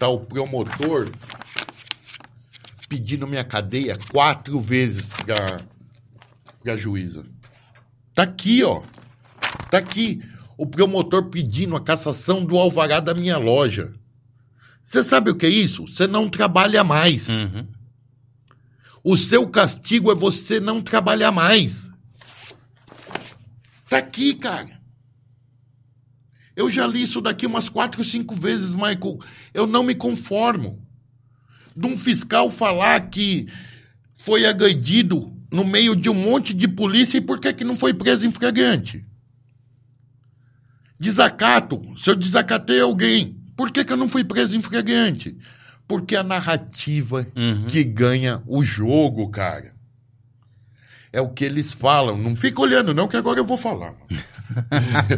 B: tá o promotor pedindo minha cadeia quatro vezes pra, pra juíza. Tá aqui, ó. Tá aqui. O promotor pedindo a cassação do alvará da minha loja. Você sabe o que é isso? Você não trabalha mais. Uhum. O seu castigo é você não trabalhar mais. Tá aqui, cara. Eu já li isso daqui umas quatro, cinco vezes, Michael. Eu não me conformo. De um fiscal falar que foi agredido no meio de um monte de polícia e por que, que não foi preso em flagrante? Desacato. Se eu desacatei alguém, por que, que eu não fui preso em flagrante? Porque a narrativa uhum. que ganha o jogo, cara. É o que eles falam. Não fica olhando, não, que agora eu vou falar.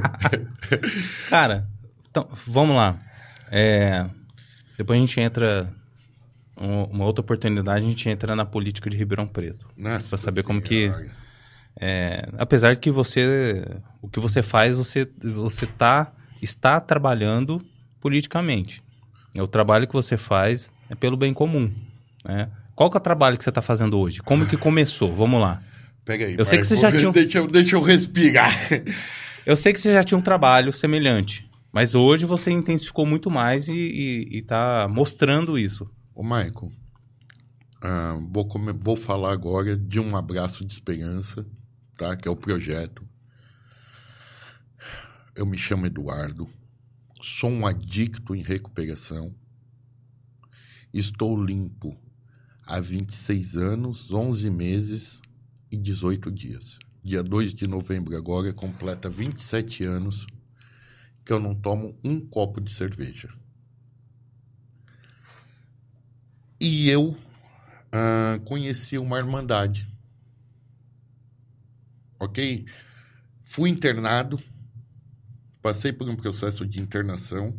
A: Cara, então, vamos lá. É, depois a gente entra. Uma outra oportunidade, a gente entra na política de Ribeirão Preto. Para saber como que. É, apesar de que você. O que você faz, você, você tá, está trabalhando politicamente. O trabalho que você faz é pelo bem comum. Né? Qual que é o trabalho que você está fazendo hoje? Como que começou? Vamos lá.
B: Pega aí.
A: Eu sei que você já tinha.
B: Deixa eu, deixa eu respirar.
A: Eu sei que você já tinha um trabalho semelhante, mas hoje você intensificou muito mais e está mostrando isso.
B: Ô, Michael, uh, vou, vou falar agora de um abraço de esperança, tá? Que é o projeto. Eu me chamo Eduardo, sou um adicto em recuperação, estou limpo há 26 anos, 11 meses e 18 dias. Dia 2 de novembro agora completa 27 anos que eu não tomo um copo de cerveja. E eu ah, conheci uma irmandade. Ok? Fui internado, passei por um processo de internação,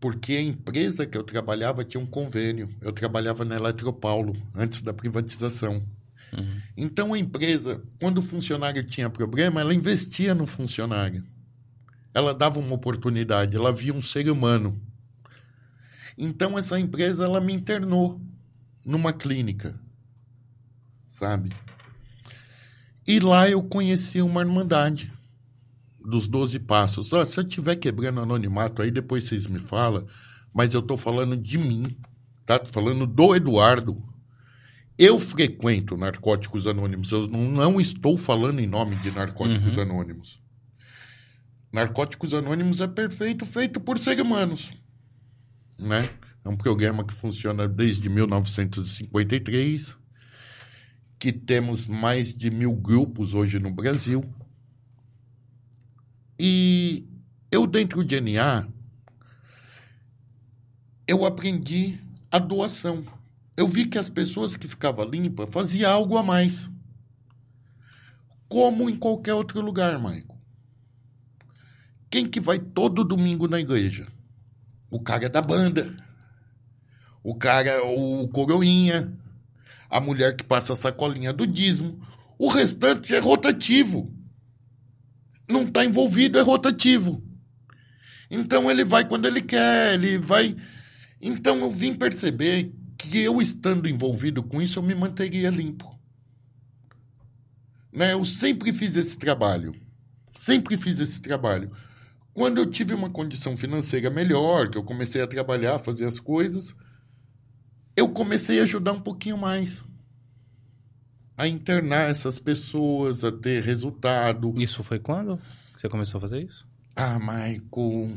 B: porque a empresa que eu trabalhava tinha um convênio. Eu trabalhava na Eletropaulo, antes da privatização.
A: Uhum.
B: Então a empresa, quando o funcionário tinha problema, ela investia no funcionário. Ela dava uma oportunidade, ela via um ser humano. Então essa empresa ela me internou numa clínica, sabe? E lá eu conheci uma irmandade dos Doze Passos. Ó, se eu estiver quebrando anonimato aí, depois vocês me falam, mas eu estou falando de mim, tá? Tô falando do Eduardo. Eu frequento Narcóticos Anônimos, eu não, não estou falando em nome de Narcóticos
A: Uhum.
B: Anônimos. Narcóticos Anônimos é perfeito, feito por seres humanos, né? É um programa que funciona desde 1953, que temos mais de mil grupos hoje no Brasil. E eu, dentro de NA, eu aprendi a doação. Eu vi que as pessoas que ficavam limpas faziam algo a mais. Como em qualquer outro lugar, Maico. Quem que vai todo domingo na igreja? O cara da banda. O cara, o coroinha. A mulher que passa a sacolinha do dízimo. O restante é rotativo. Não está envolvido, é rotativo. Então ele vai quando ele quer, ele vai. Então eu vim perceber que eu estando envolvido com isso, eu me manteria limpo. Né? Eu sempre fiz esse trabalho. Sempre fiz esse trabalho. Quando eu tive uma condição financeira melhor, que eu comecei a trabalhar, fazer as coisas, eu comecei a ajudar um pouquinho mais. A internar essas pessoas, a ter resultado.
A: Isso foi quando que você começou a fazer isso?
B: Ah, Maico.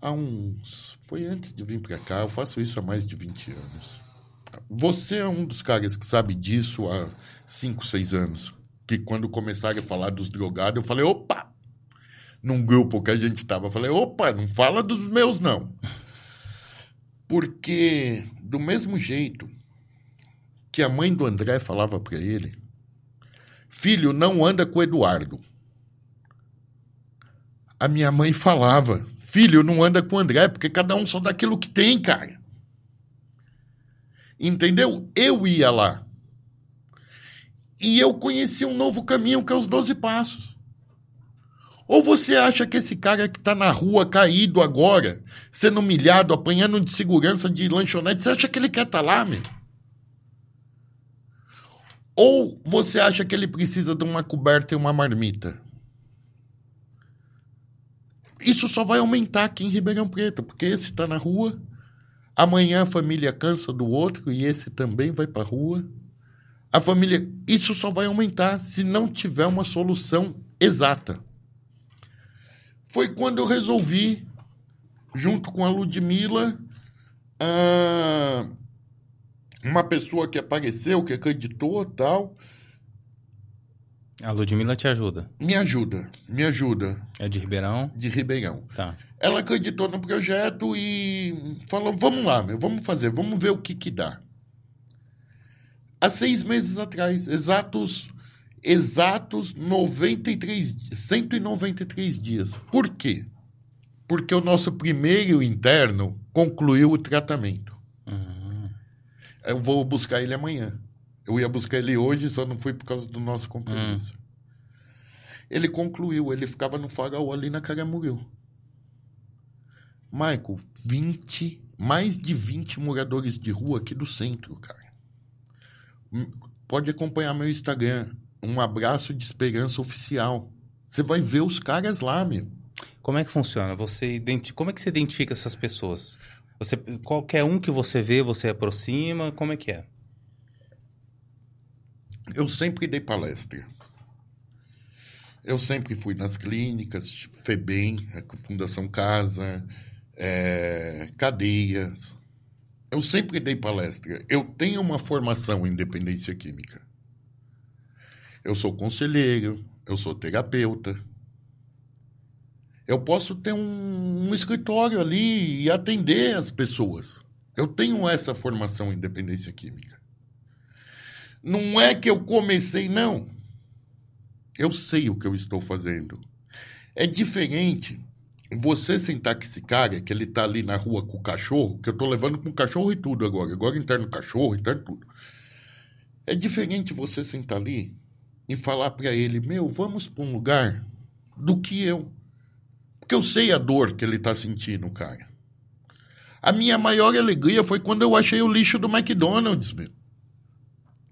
B: Há uns. Foi antes de vir pra cá, eu faço isso há mais de 20 anos. Você é um dos caras que sabe disso há 5, 6 anos. Que quando começaram a falar dos drogados, eu falei, opa! Num grupo que a gente tava, eu falei, opa, não fala dos meus, não. Porque, do mesmo jeito que a mãe do André falava pra ele, filho, não anda com o Eduardo a minha mãe falava: Filho, não anda com o André, porque cada um só dá aquilo que tem, cara. Entendeu? Eu ia lá. E eu conheci um novo caminho que é os 12 passos. Ou você acha que esse cara que tá na rua caído agora, sendo humilhado, apanhando de segurança de lanchonete, você acha que ele quer estar lá, meu? Ou você acha que ele precisa de uma coberta e uma marmita? Isso só vai aumentar aqui em Ribeirão Preto, porque esse está na rua, amanhã a família cansa do outro e esse também vai para a rua. A família. Isso só vai aumentar se não tiver uma solução exata. Foi quando eu resolvi, junto com a Ludmilla, ah, uma pessoa que apareceu, que acreditou tal,
A: A Ludmilla te ajuda.
B: me ajuda, me ajuda,
A: É de Ribeirão?
B: de Ribeirão.
A: Tá.
B: Ela acreditou no projeto e falou: vamos lá, meu, vamos fazer, vamos ver o que que dá. Há seis meses atrás, exatos, exatos 93, di- 193 dias. Por quê? Porque o nosso primeiro interno concluiu o tratamento.
A: Uhum.
B: Eu vou buscar ele amanhã. Eu ia buscar ele hoje, só não fui por causa do nosso compromisso. Ele concluiu, ele ficava no farol ali na Caramuru. Michael, 20, mais de 20 moradores de rua aqui do centro, cara. Hum, Pode acompanhar meu Instagram. Um abraço de esperança oficial. Você vai ver os caras lá, meu.
A: Como é que funciona? Você identi... Como é que você identifica essas pessoas? Você... Qualquer um que você vê, você aproxima? Como é que é?
B: Eu sempre dei palestra. Eu sempre fui nas clínicas, FEBEM, Fundação Casa, eh, cadeias. Eu sempre dei palestra. Eu tenho uma formação em dependência química. Eu sou conselheiro, Eu sou terapeuta. Eu posso ter um, um escritório ali e atender as pessoas. Eu tenho essa formação em dependência química. Não é que eu comecei, não. Eu sei o que eu estou fazendo. É diferente você sentar com esse cara, que ele tá ali na rua com o cachorro, que eu tô levando com o cachorro e tudo agora. Agora interno cachorro, interno tudo. É diferente você sentar ali e falar para ele, meu, vamos para um lugar do que eu. Porque eu sei a dor que ele tá sentindo, cara. A minha maior alegria foi quando eu achei o lixo do McDonald's, meu.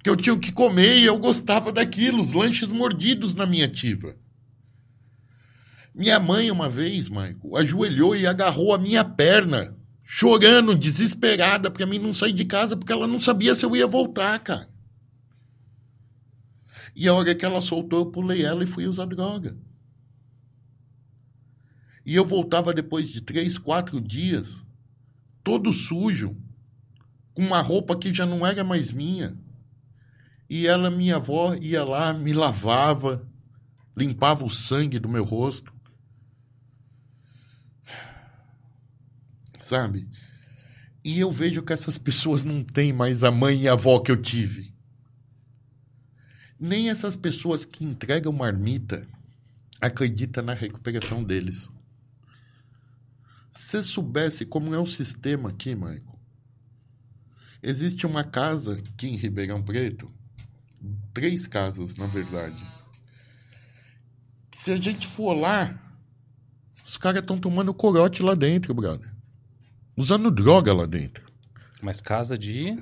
B: Que eu tinha o que comer e eu gostava daquilo, os lanches mordidos na minha ativa. Minha mãe, uma vez, Michael, ajoelhou e agarrou a minha perna, chorando, desesperada, porque a mim não sair de casa, porque ela não sabia se eu ia voltar, cara. E a hora que ela soltou, eu pulei ela e fui usar droga. E eu voltava depois de três, quatro dias, todo sujo, com uma roupa que já não era mais minha. E ela, minha avó, ia lá, me lavava, limpava o sangue do meu rosto. sabe? E eu vejo que essas pessoas não têm mais a mãe e a avó que eu tive. Nem essas pessoas que entregam marmita acreditam na recuperação deles. Se soubesse como é o sistema aqui, Michael. Existe uma casa aqui em Ribeirão Preto, três casas, na verdade. Se a gente for lá, os caras estão tomando corote lá dentro, brother usando droga lá dentro.
A: Mas casa de.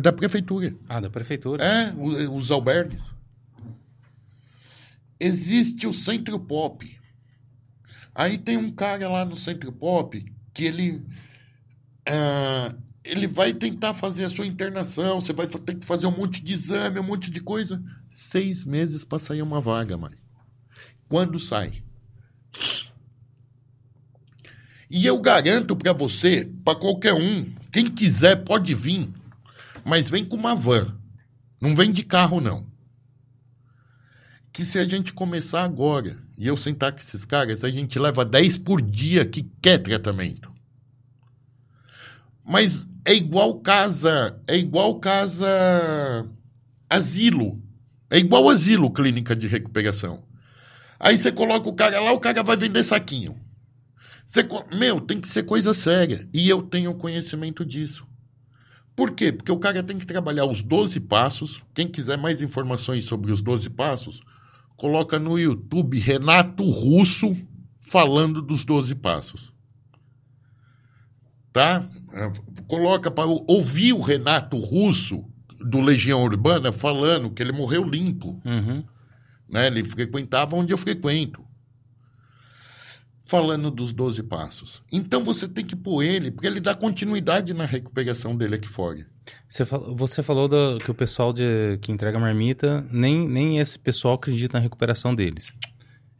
B: Da prefeitura.
A: Ah, da prefeitura.
B: É, os albergues. Existe o Centro Pop. Aí tem um cara lá no Centro Pop que ele. Uh, ele vai tentar fazer a sua internação, você vai ter que fazer um monte de exame, um monte de coisa. Seis meses para sair uma vaga, mãe. Quando sai? E eu garanto para você, para qualquer um, quem quiser pode vir, mas vem com uma van. Não vem de carro, não. Que se a gente começar agora e eu sentar com esses caras, a gente leva 10 por dia que quer tratamento. Mas é igual casa, é igual casa asilo. É igual asilo, clínica de recuperação. Aí você coloca o cara lá, o cara vai vender saquinho. Você, meu, tem que ser coisa séria. E eu tenho conhecimento disso. Por quê? Porque o cara tem que trabalhar os 12 passos. Quem quiser mais informações sobre os 12 passos, coloca no YouTube Renato Russo falando dos 12 passos. Tá? Coloca para ouvir o Renato Russo do Legião Urbana falando que ele morreu limpo.
A: Uhum.
B: Né? Ele frequentava onde eu frequento falando dos 12 passos. Então você tem que pôr ele, porque ele dá continuidade na recuperação dele aqui fora.
A: Você, você falou do, que o pessoal de, que entrega marmita, nem, nem esse pessoal acredita na recuperação deles.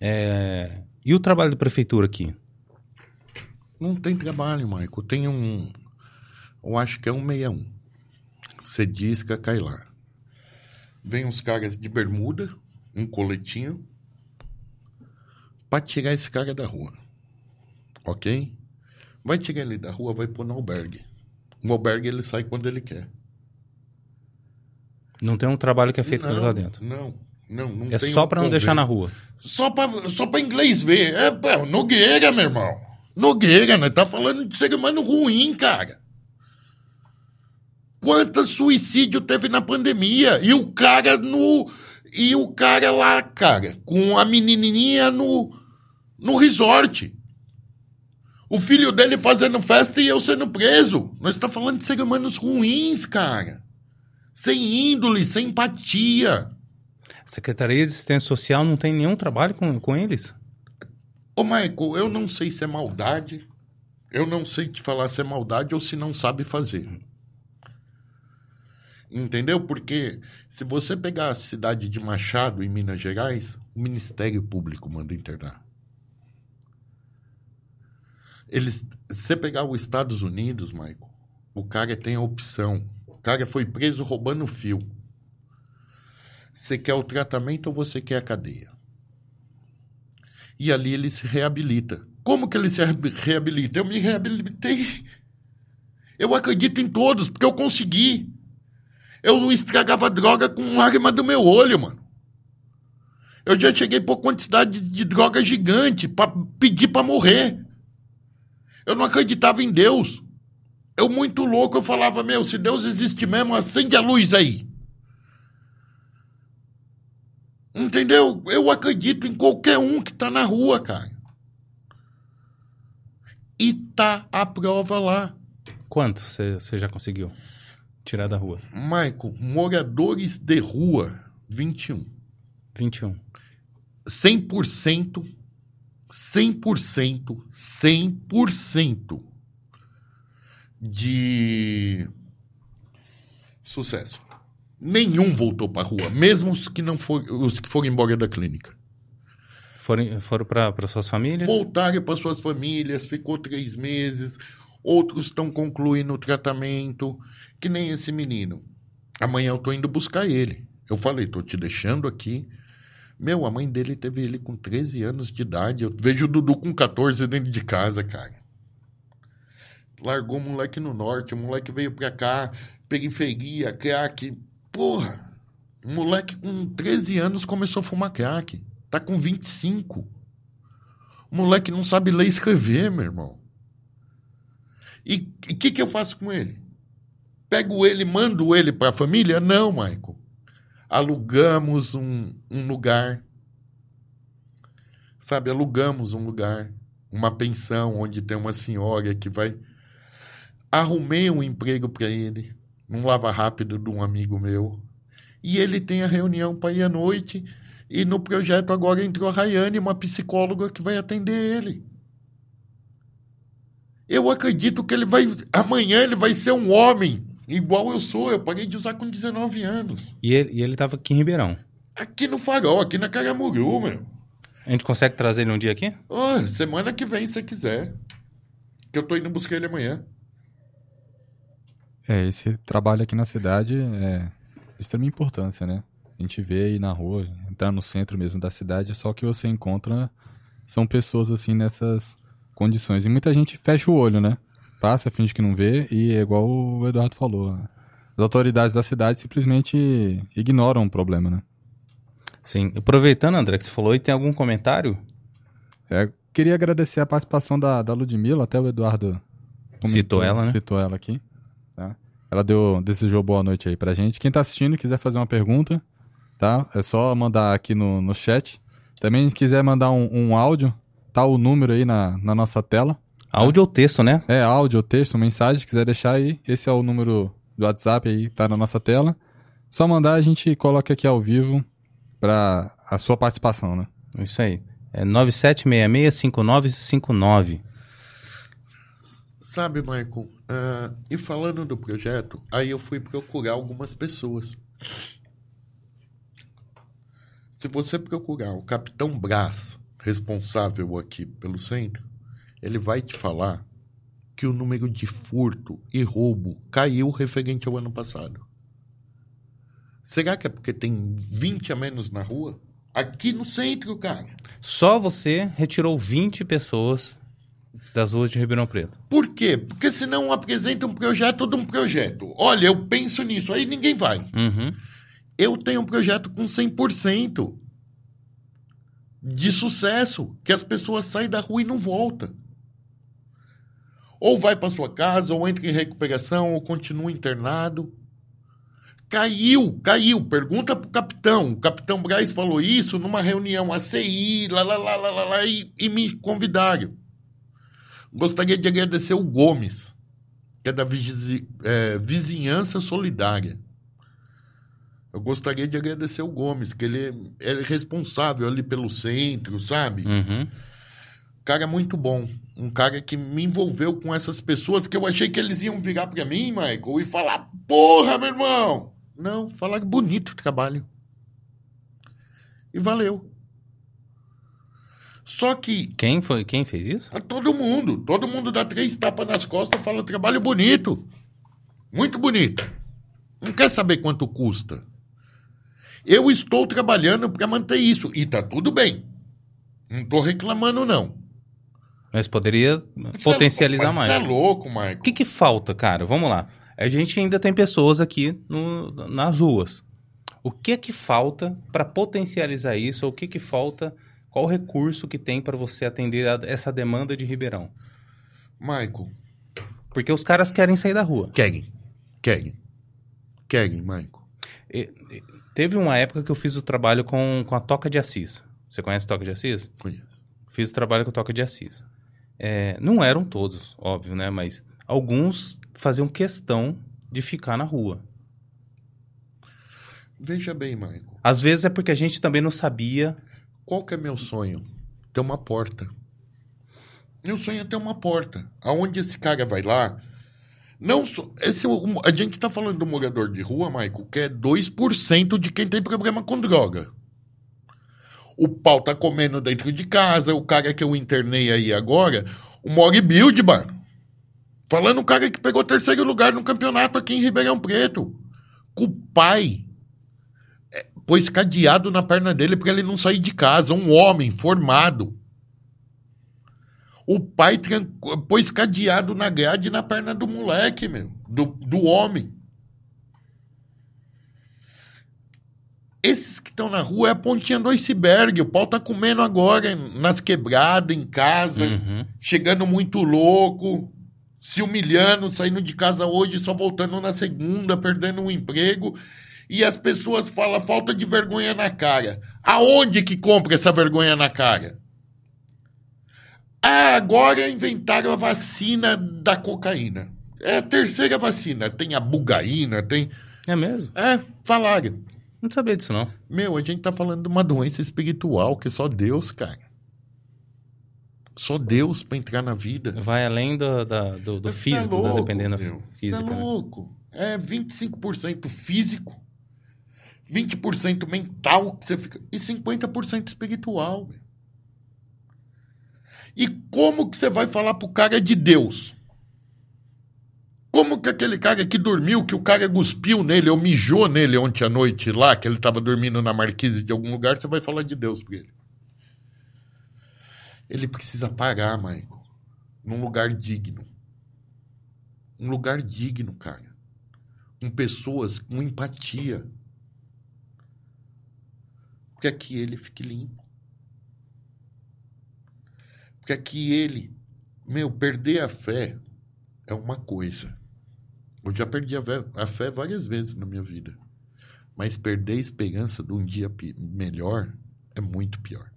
A: É, e o trabalho da prefeitura aqui?
B: Não tem trabalho, Maico. Tem um. Eu acho que é um 61. Você disca, cai lá. Vem uns caras de bermuda, um coletinho, para tirar esse cara da rua. Ok? Vai tirar ele da rua, vai pôr no albergue. O albergue ele sai quando ele quer.
A: Não tem um trabalho que é feito
B: não,
A: lá dentro.
B: Não, não, não
A: É só para não deixar na rua.
B: Só para só pra inglês ver. É, pô, Nogueira, meu irmão. Nogueira, né? Tá falando de ser humano ruim, cara. Quantos suicídio teve na pandemia? E o cara no e o cara lá, cara, com a menininha no, no resort. O filho dele fazendo festa e eu sendo preso. Nós estamos tá falando de seres humanos ruins, cara. Sem índole, sem empatia.
A: Secretaria de Assistência Social não tem nenhum trabalho com, com eles?
B: Ô, Michael, eu não sei se é maldade. Eu não sei te falar se é maldade ou se não sabe fazer. Entendeu? Porque se você pegar a cidade de Machado, em Minas Gerais, o Ministério Público manda internar. Eles, se você pegar os Estados Unidos, Michael, o cara tem a opção. O cara foi preso roubando fio. Você quer o tratamento ou você quer a cadeia? E ali ele se reabilita. Como que ele se reabilita? Eu me reabilitei. Eu acredito em todos, porque eu consegui. Eu não estragava droga com lágrima do meu olho, mano. Eu já cheguei por quantidade de droga gigante para pedir para morrer. Eu não acreditava em Deus. Eu muito louco, eu falava, meu, se Deus existe mesmo, acende a luz aí. Entendeu? Eu acredito em qualquer um que tá na rua, cara. E tá a prova lá.
A: Quanto você já conseguiu tirar da rua?
B: Michael, moradores de rua, 21.
A: 21.
B: 100%, 100%, 100% de sucesso. Nenhum voltou para a rua, mesmo os que não for, os que foram embora da clínica.
A: Foram, foram para suas famílias?
B: Voltaram para suas famílias, ficou três meses. Outros estão concluindo o tratamento, que nem esse menino. Amanhã eu tô indo buscar ele. Eu falei, tô te deixando aqui. Meu, a mãe dele teve ele com 13 anos de idade. Eu vejo o Dudu com 14 dentro de casa, cara. Largou o moleque no norte, o moleque veio pra cá, periferia, crack. Porra, o moleque com 13 anos começou a fumar crack. Tá com 25. O moleque não sabe ler e escrever, meu irmão. E o que, que eu faço com ele? Pego ele, mando ele para a família? Não, Michael. Alugamos um, um lugar. Sabe, alugamos um lugar, uma pensão onde tem uma senhora que vai. Arrumei um emprego para ele, um lava rápido de um amigo meu. E ele tem a reunião para ir à noite. E no projeto agora entrou a Rayane, uma psicóloga que vai atender ele. Eu acredito que ele vai. Amanhã ele vai ser um homem, igual eu sou. Eu parei de usar com 19 anos.
A: E ele, e ele tava aqui em Ribeirão?
B: Aqui no Farol, aqui na Caramuru, meu.
A: A gente consegue trazer ele um dia aqui?
B: Oh, semana que vem, se quiser. Que eu tô indo buscar ele amanhã.
C: É, esse trabalho aqui na cidade é de extrema importância, né? A gente vê aí na rua, entrar no centro mesmo da cidade, só que você encontra são pessoas assim nessas condições. E muita gente fecha o olho, né? Passa, finge que não vê e é igual o Eduardo falou. As autoridades da cidade simplesmente ignoram o problema, né?
A: Sim. Aproveitando, André, que você falou, e tem algum comentário?
C: É, queria agradecer a participação da, da Ludmilla, até o Eduardo
A: comentou, citou ela, né?
C: Citou ela aqui. Ela deu, desejou boa noite aí pra gente. Quem tá assistindo e quiser fazer uma pergunta, tá? É só mandar aqui no, no chat. Também se quiser mandar um, um áudio, tá o número aí na, na nossa tela.
A: Áudio ou texto, né?
C: É, áudio ou texto, mensagem, se quiser deixar aí, esse é o número do WhatsApp aí, tá na nossa tela. Só mandar, a gente coloca aqui ao vivo para a sua participação, né?
A: Isso aí. É 97665959.
B: Sabe, Michael, uh, e falando do projeto, aí eu fui procurar algumas pessoas. Se você procurar o Capitão Brás, responsável aqui pelo centro, ele vai te falar que o número de furto e roubo caiu referente ao ano passado. Será que é porque tem 20 a menos na rua? Aqui no centro, cara.
A: Só você retirou 20 pessoas das ruas de Ribeirão Preto.
B: Por quê? Porque senão apresenta um projeto de um projeto. Olha, eu penso nisso, aí ninguém vai.
A: Uhum.
B: Eu tenho um projeto com 100% de sucesso, que as pessoas saem da rua e não voltam. Ou vai para sua casa, ou entra em recuperação, ou continua internado. Caiu, caiu. Pergunta pro capitão. O capitão Braz falou isso numa reunião ACI, lá, lá, lá, lá, lá, lá e, e me convidaram. Gostaria de agradecer o Gomes, que é da é, Vizinhança Solidária. Eu gostaria de agradecer o Gomes, que ele é responsável ali pelo centro, sabe?
A: Uhum.
B: Cara muito bom. Um cara que me envolveu com essas pessoas que eu achei que eles iam virar para mim, Michael, e falar: porra, meu irmão! Não, falar bonito o trabalho. E valeu. Só que.
A: Quem foi? Quem fez isso?
B: A todo mundo. Todo mundo dá três tapas nas costas e fala trabalho bonito. Muito bonito. Não quer saber quanto custa. Eu estou trabalhando para manter isso. E tá tudo bem. Não tô reclamando, não.
A: Mas poderia
B: Você
A: potencializar
B: é,
A: mais.
B: Você é louco, Marco.
A: O que, que falta, cara? Vamos lá. A gente ainda tem pessoas aqui no- nas ruas. O que que falta para potencializar isso? Ou o que que falta? Qual o recurso que tem para você atender a essa demanda de Ribeirão?
B: Maico,
A: Porque os caras querem sair da rua.
B: querem. Querem. Querem, Maico.
A: E- e- teve uma época que eu fiz o trabalho com, com a Toca de Assis. Você conhece a Toca de Assis?
B: Conheço.
A: Fiz o trabalho com a Toca de Assis. É, não eram todos, óbvio, né? Mas alguns faziam questão de ficar na rua.
B: Veja bem, Maico.
A: Às vezes é porque a gente também não sabia.
B: Qual que é meu sonho? Ter uma porta. Meu sonho é ter uma porta. Aonde esse cara vai lá. Não só. Esse, um, a gente tá falando do morador de rua, Maico, que é 2% de quem tem problema com droga. O pau tá comendo dentro de casa, o cara que eu internei aí agora, o Mori Build. Falando o cara que pegou terceiro lugar no campeonato aqui em Ribeirão Preto. Com o pai pôs cadeado na perna dele para ele não sair de casa. Um homem formado. O pai tran- pôs cadeado na grade na perna do moleque, meu. Do, do homem. Esses que estão na rua é a pontinha do iceberg. O pau tá comendo agora nas quebradas, em casa,
A: Uhum.
B: chegando muito louco, se humilhando, saindo de casa hoje, só voltando na segunda, perdendo o emprego. E as pessoas falam falta de vergonha na cara. Aonde que compra essa vergonha na cara? Ah, agora inventaram a vacina da cocaína. É a terceira vacina. Tem a bugaína, tem.
A: É mesmo?
B: É, falaram.
A: Não sabia disso, não.
B: Meu, a gente tá falando de uma doença espiritual que só Deus, cara. Só Deus pra entrar na vida.
A: Vai além do, da- do, do
B: é
A: físico, né?
B: louco,
A: dependendo
B: meu.
A: da
B: Você
A: física.
B: é
A: né?
B: louco. É 25% físico, 20% mental que você fica, e 50% espiritual. E como que você vai falar pro cara de Deus? Como que aquele cara que dormiu, que o cara cuspiu nele ou mijou nele ontem à noite lá, que ele tava dormindo na marquise de algum lugar, você vai falar de Deus pra ele? Ele precisa parar, Maico, num lugar digno. Um lugar digno, cara. Com pessoas com empatia. Porque aqui ele fique limpo. Porque aqui ele, meu, perder a fé é uma coisa. Eu já perdi a fé, a fé várias vezes na minha vida. Mas perder a esperança de um dia melhor é muito pior.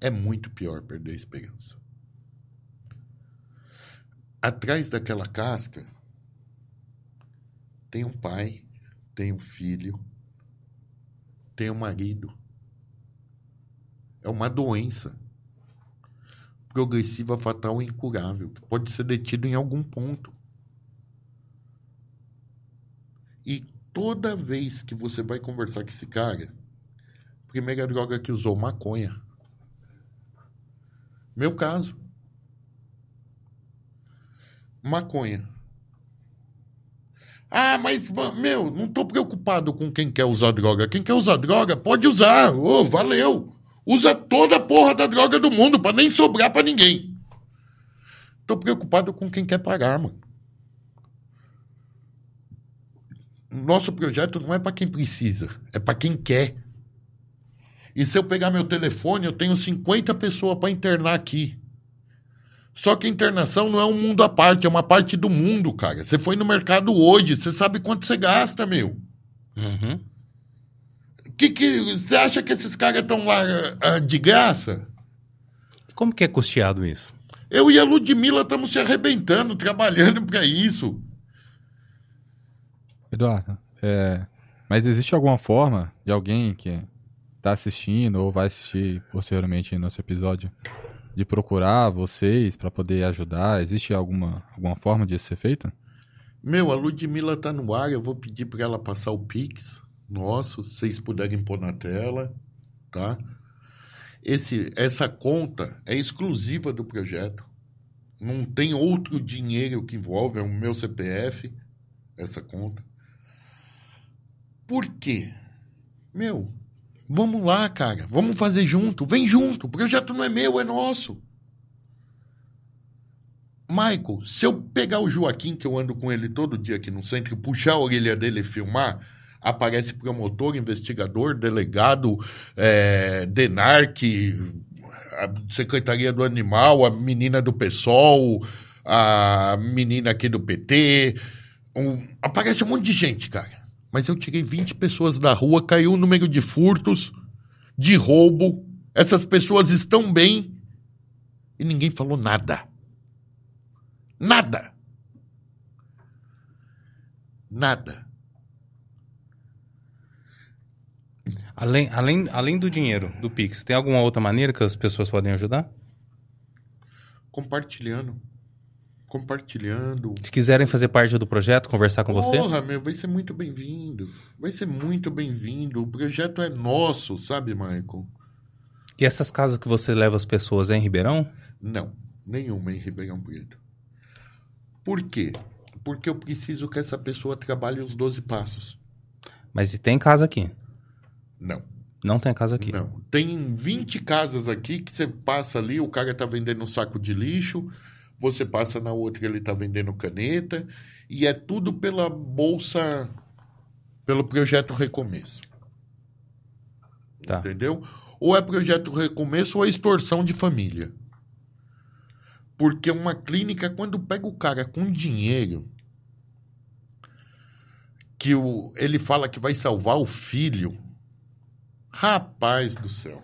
B: É muito pior perder a esperança. Atrás daquela casca tem um pai, tem um filho, tem um marido. É uma doença progressiva, fatal e incurável, que pode ser detido em algum ponto. E toda vez que você vai conversar com esse cara, primeira droga que usou, maconha. Meu caso. Maconha. Ah, mas, ma- meu, não tô preocupado com quem quer usar droga. Quem quer usar droga, pode usar. Ô, valeu. Usa toda a porra da droga do mundo pra nem sobrar pra ninguém. Tô preocupado com quem quer pagar, mano. Nosso projeto não é pra quem precisa, é pra quem quer. E se eu pegar meu telefone, eu tenho 50 pessoas pra internar aqui. Só que a internação não é um mundo à parte, é uma parte do mundo, cara. Você foi no mercado hoje, você sabe quanto você gasta, meu.
A: Uhum.
B: Que que você acha que esses caras estão lá ah, de graça?
A: Como que é custeado isso?
B: Eu e a Ludmilla estamos se arrebentando, trabalhando para isso.
C: Eduardo, é, mas existe alguma forma de alguém que está assistindo ou vai assistir posteriormente nosso episódio de procurar vocês para poder ajudar? Existe alguma, alguma forma disso ser feito?
B: Meu, a Ludmilla tá no ar, eu vou pedir para ela passar o Pix nosso, se vocês puderem pôr na tela, tá? Esse, essa conta é exclusiva do projeto. Não tem outro dinheiro que envolve, é o meu CPF, essa conta. Por quê? Meu, Vamos lá, cara. Vamos fazer junto. Vem junto. O projeto não é meu, é nosso. Michael, se eu pegar o Joaquim, que eu ando com ele todo dia aqui no centro, puxar a orelha dele e filmar, aparece promotor, investigador, delegado, é, DENARC, a Secretaria do Animal, a menina do PSOL, a menina aqui do PT. Um, aparece um monte de gente, cara. Mas eu tirei 20 pessoas da rua, caiu o número de furtos, de roubo. Essas pessoas estão bem e ninguém falou nada. Nada. Nada.
A: Além, além, além do dinheiro, do Pix, tem alguma outra maneira que as pessoas podem ajudar?
B: Compartilhando. Compartilhando.
A: Se quiserem fazer parte do projeto, conversar com você?
B: Porra, meu, vai ser muito bem-vindo. Vai ser muito bem-vindo. O projeto é nosso, sabe, Michael?
A: E essas casas que você leva as pessoas é em Ribeirão?
B: Não, nenhuma em Ribeirão Preto. Por quê? Porque eu preciso que essa pessoa trabalhe os 12 passos.
A: Mas e tem casa aqui?
B: Não.
A: Não tem casa aqui.
B: Não. Tem 20 casas aqui que você passa ali, o cara tá vendendo um saco de lixo, você passa na outra, ele tá vendendo caneta, e é tudo pela bolsa, pelo projeto Recomeço.
A: Tá.
B: Entendeu? Ou é projeto Recomeço ou é extorsão de família. Porque uma clínica, quando pega o cara com dinheiro, que o, ele fala que vai salvar o filho, rapaz do céu.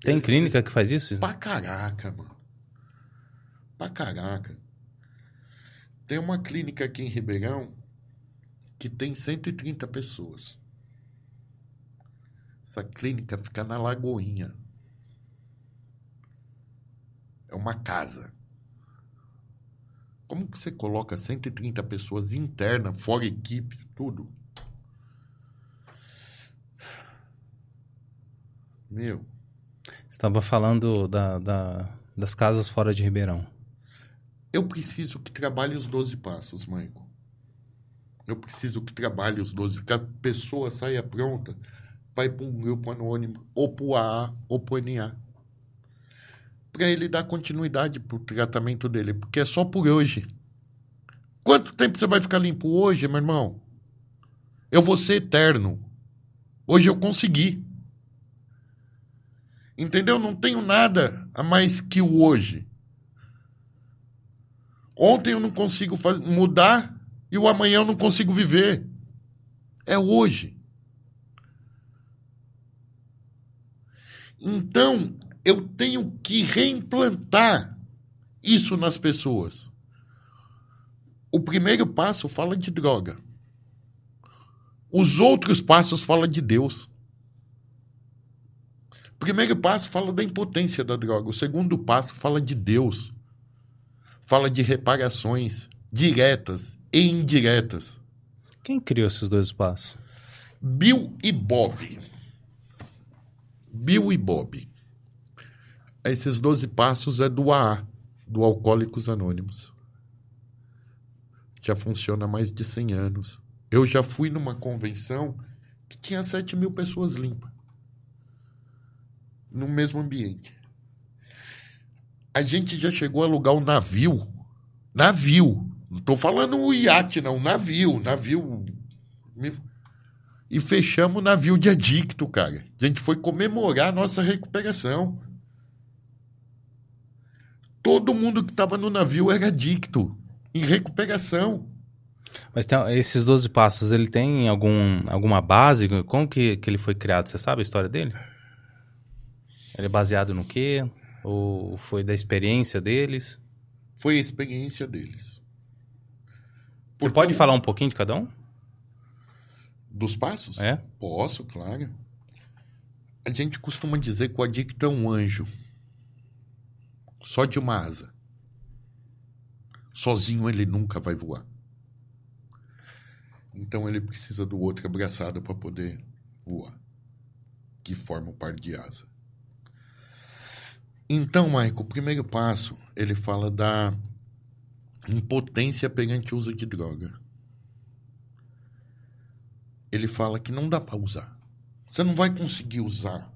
A: Tem clínica que faz isso?
B: Pra caraca, mano. Pra caraca. Tem uma clínica aqui em Ribeirão que tem 130 pessoas. Essa clínica fica na Lagoinha. É uma casa. Como que você coloca 130 pessoas interna, fora equipe, tudo? Meu,
A: estava falando da, da- das casas fora de Ribeirão.
B: Eu preciso que trabalhe os 12 passos, Maico. Eu preciso que trabalhe os 12, que a pessoa saia pronta para ir para um grupo anônimo, ou para o AA, ou para o NA. Para ele dar continuidade para o tratamento dele, porque é só por hoje. Quanto tempo você vai ficar limpo hoje, meu irmão? Eu vou ser eterno. Hoje eu consegui. Entendeu? Não tenho nada a mais que o hoje. Ontem eu não consigo faz- mudar e o amanhã eu não consigo viver. É hoje. Então, eu tenho que reimplantar isso nas pessoas. O primeiro passo fala de droga. Os outros passos falam de Deus. O primeiro passo fala da impotência da droga. O segundo passo fala de Deus. Fala de reparações diretas e indiretas.
A: Quem criou esses dois passos?
B: Bill e Bob. Bill e Bob. Esses 12 passos é do AA, do Alcoólicos Anônimos. Já funciona há mais de 100 anos. Eu já fui numa convenção que tinha 7 mil pessoas limpas. No mesmo ambiente. A gente já chegou a alugar um navio. Navio. Não estou falando o iate, não. Navio. Navio. E fechamos o navio de adicto, cara. A gente foi comemorar a nossa recuperação. Todo mundo que estava no navio era adicto, em recuperação.
A: Mas tem, esses 12 passos, ele tem algum, alguma base? Como que, que ele foi criado? Você sabe a história dele? Ele é baseado no quê? Ou foi da experiência deles?
B: Foi a experiência deles.
A: Você
B: Porque
A: pode falar um pouquinho de cada um?
B: Dos passos?
A: É?
B: Posso, claro. A gente costuma dizer que o adicto é um anjo. Só de uma asa. Sozinho ele nunca vai voar. Então ele precisa do outro abraçado para poder voar. Que forma o par de asa. Então, Maico, o primeiro passo, ele fala da impotência perante o uso de droga. ele fala que não dá para usar. Você não vai conseguir usar.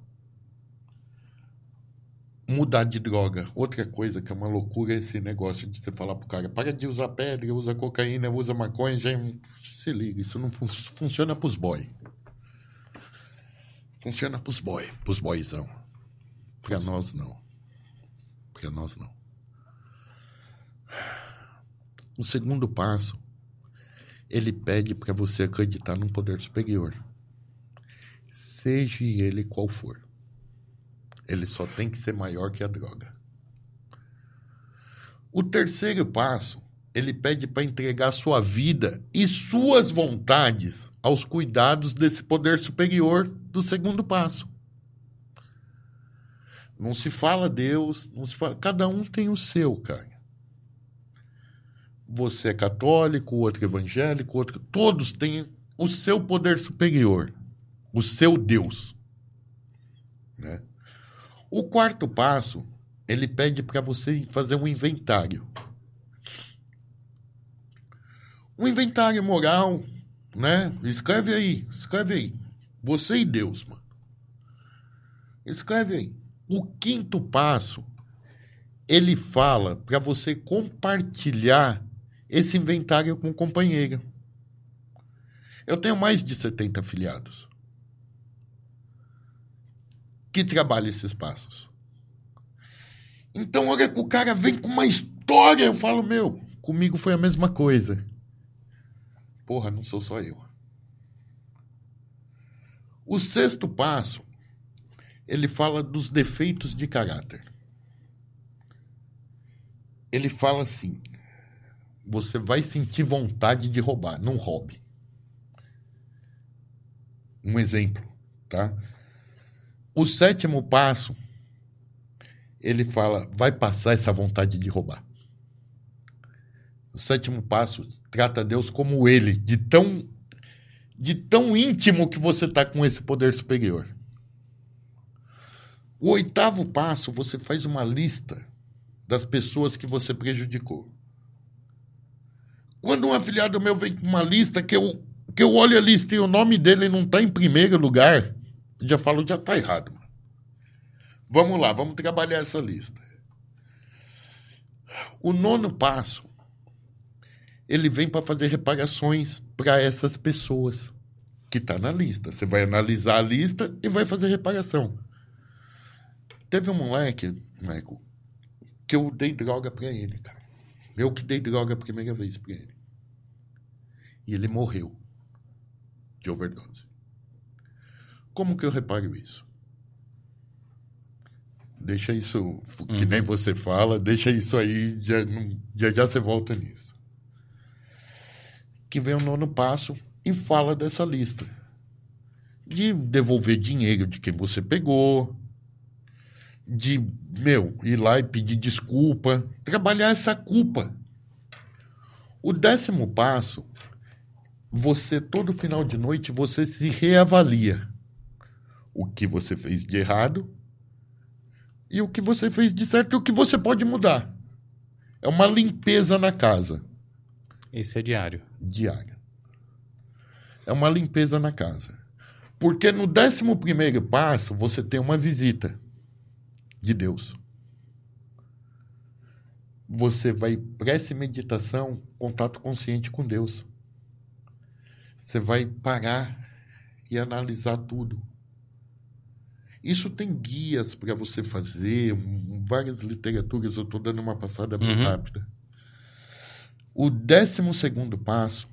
B: Mudar de droga. Outra coisa que é uma loucura é esse negócio de você falar pro cara, para de usar pedra, usa cocaína, usa maconha, já se liga, isso não fun funciona pros boy. Funciona pros boy, pros boyzão. Pra nós não. Pra nós não. O segundo passo, ele pede para você acreditar num poder superior. Seja ele qual for. Ele só tem que ser maior que a droga. O terceiro passo, ele pede para entregar sua vida e suas vontades aos cuidados desse poder superior do segundo passo. Não se fala Deus, não se fala. Cada um tem o seu, cara. Você é católico, outro evangélico, outro. Todos têm o seu poder superior, o seu Deus. Né? O quarto passo, ele pede para você fazer um inventário. Um inventário moral, né? Escreve aí, escreve aí. Você e Deus, mano. Escreve aí. O quinto passo, ele fala para você compartilhar esse inventário com o companheiro. Eu tenho mais de 70 afiliados que trabalham esses passos. Então, olha que o cara vem com uma história, eu falo, meu, comigo foi a mesma coisa. Porra, não sou só eu. O sexto passo, ele fala dos defeitos de caráter. Ele fala assim: você vai sentir vontade de roubar, não roube. Um exemplo, tá? O sétimo passo, ele fala, vai passar essa vontade de roubar. O sétimo passo trata Deus como ele, de tão de tão íntimo que você está com esse poder superior. O oitavo passo, você faz uma lista das pessoas que você prejudicou. Quando um afiliado meu vem com uma lista que eu, que eu olho a lista e o nome dele não está em primeiro lugar, já falo, já está errado. Vamos lá, vamos trabalhar essa lista. O nono passo ele vem para fazer reparações para essas pessoas que está na lista. Você vai analisar a lista e vai fazer reparação. Teve um moleque, Michael, que eu dei droga para ele, cara. Eu que dei droga a primeira vez para ele. E ele morreu de overdose. Como que eu reparo isso? Deixa isso, que uhum. nem você fala, deixa isso aí, já, já, já você volta nisso que vem o nono passo e fala dessa lista. De devolver dinheiro de quem você pegou, de, meu, ir lá e pedir desculpa, trabalhar essa culpa. O décimo passo, você, todo final de noite, você se reavalia. O que você fez de errado e o que você fez de certo e o que você pode mudar. É uma limpeza na casa.
A: Esse é diário.
B: Diário. É uma limpeza na casa. Porque no décimo primeiro passo você tem uma visita de Deus. Você vai prece meditação, contato consciente com Deus. Você vai parar e analisar tudo. Isso tem guias para você fazer, várias literaturas, eu estou dando uma passada bem uhum. rápida. O décimo segundo passo,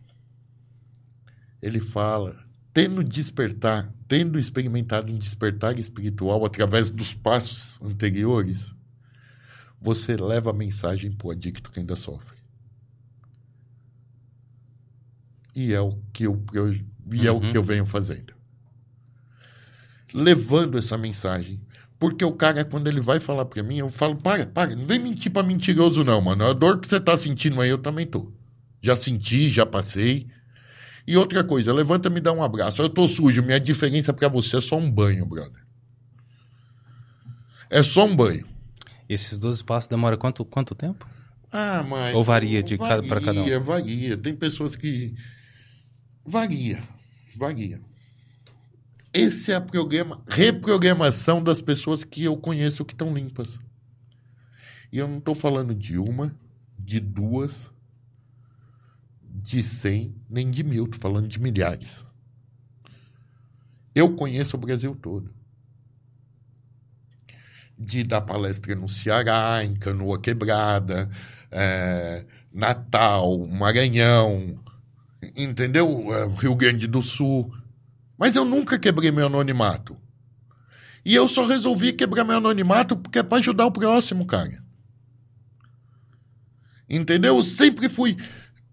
B: ele fala, tendo despertar, tendo experimentado um despertar espiritual através dos passos anteriores, você leva a mensagem para o adicto que ainda sofre. E é o que eu, eu e é uhum. o que eu venho fazendo. Levando essa mensagem porque o cara, quando ele vai falar pra mim, eu falo, para, para, não vem mentir pra mentiroso não, mano. A dor que você tá sentindo aí, eu também tô. Já senti, já passei. E outra coisa, levanta e me dá um abraço. Eu tô sujo, minha diferença para você é só um banho, brother. É só um banho.
A: Esses 12 passos demoram quanto, quanto tempo?
B: Ah, mas.
A: Ou varia de varia, cada para cada um?
B: Varia, Tem pessoas que. Varia. Varia. Esse é a programa, reprogramação das pessoas que eu conheço que estão limpas. E eu não estou falando de uma, de duas, de cem, nem de mil. Estou falando de milhares. Eu conheço o Brasil todo. De dar palestra no Ceará, em Canoa Quebrada, é, Natal, Maranhão, entendeu? É, Rio Grande do Sul. Mas eu nunca quebrei meu anonimato. E eu só resolvi quebrar meu anonimato porque é para ajudar o próximo, cara. Entendeu? Eu sempre fui.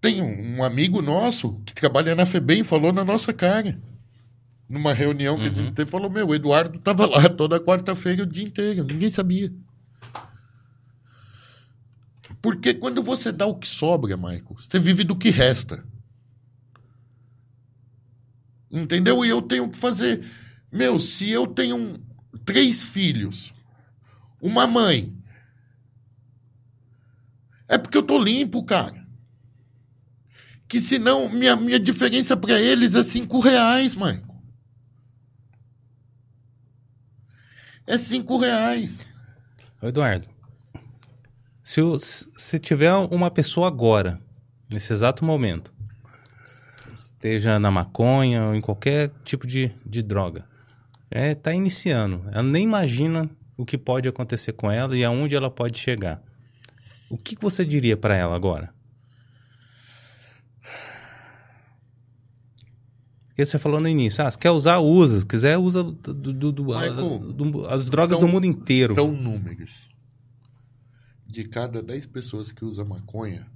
B: Tem um amigo nosso que trabalha na FEBEM, falou na nossa cara. Numa reunião que a gente teve, falou: Meu, o Eduardo tava lá toda quarta-feira o dia inteiro, ninguém sabia. Porque quando você dá o que sobra, Michael, você vive do que resta. Entendeu? E eu tenho que fazer. Meu, se eu tenho um- três filhos, uma mãe, é porque eu tô limpo, cara. Que senão minha, minha diferença para eles é cinco reais, mãe. É cinco reais.
A: Eduardo, se, o- se tiver uma pessoa agora, nesse exato momento, esteja na maconha ou em qualquer tipo de, de droga, é, tá iniciando, ela nem imagina o que pode acontecer com ela e aonde ela pode chegar. O que que você diria para ela agora? Porque você falou no início, ah, se quer usar, usa. Se quiser, usa do- do- do-
B: Michael,
A: do- as drogas
B: são-
A: do mundo inteiro.
B: São números. De cada 10 pessoas que usam maconha,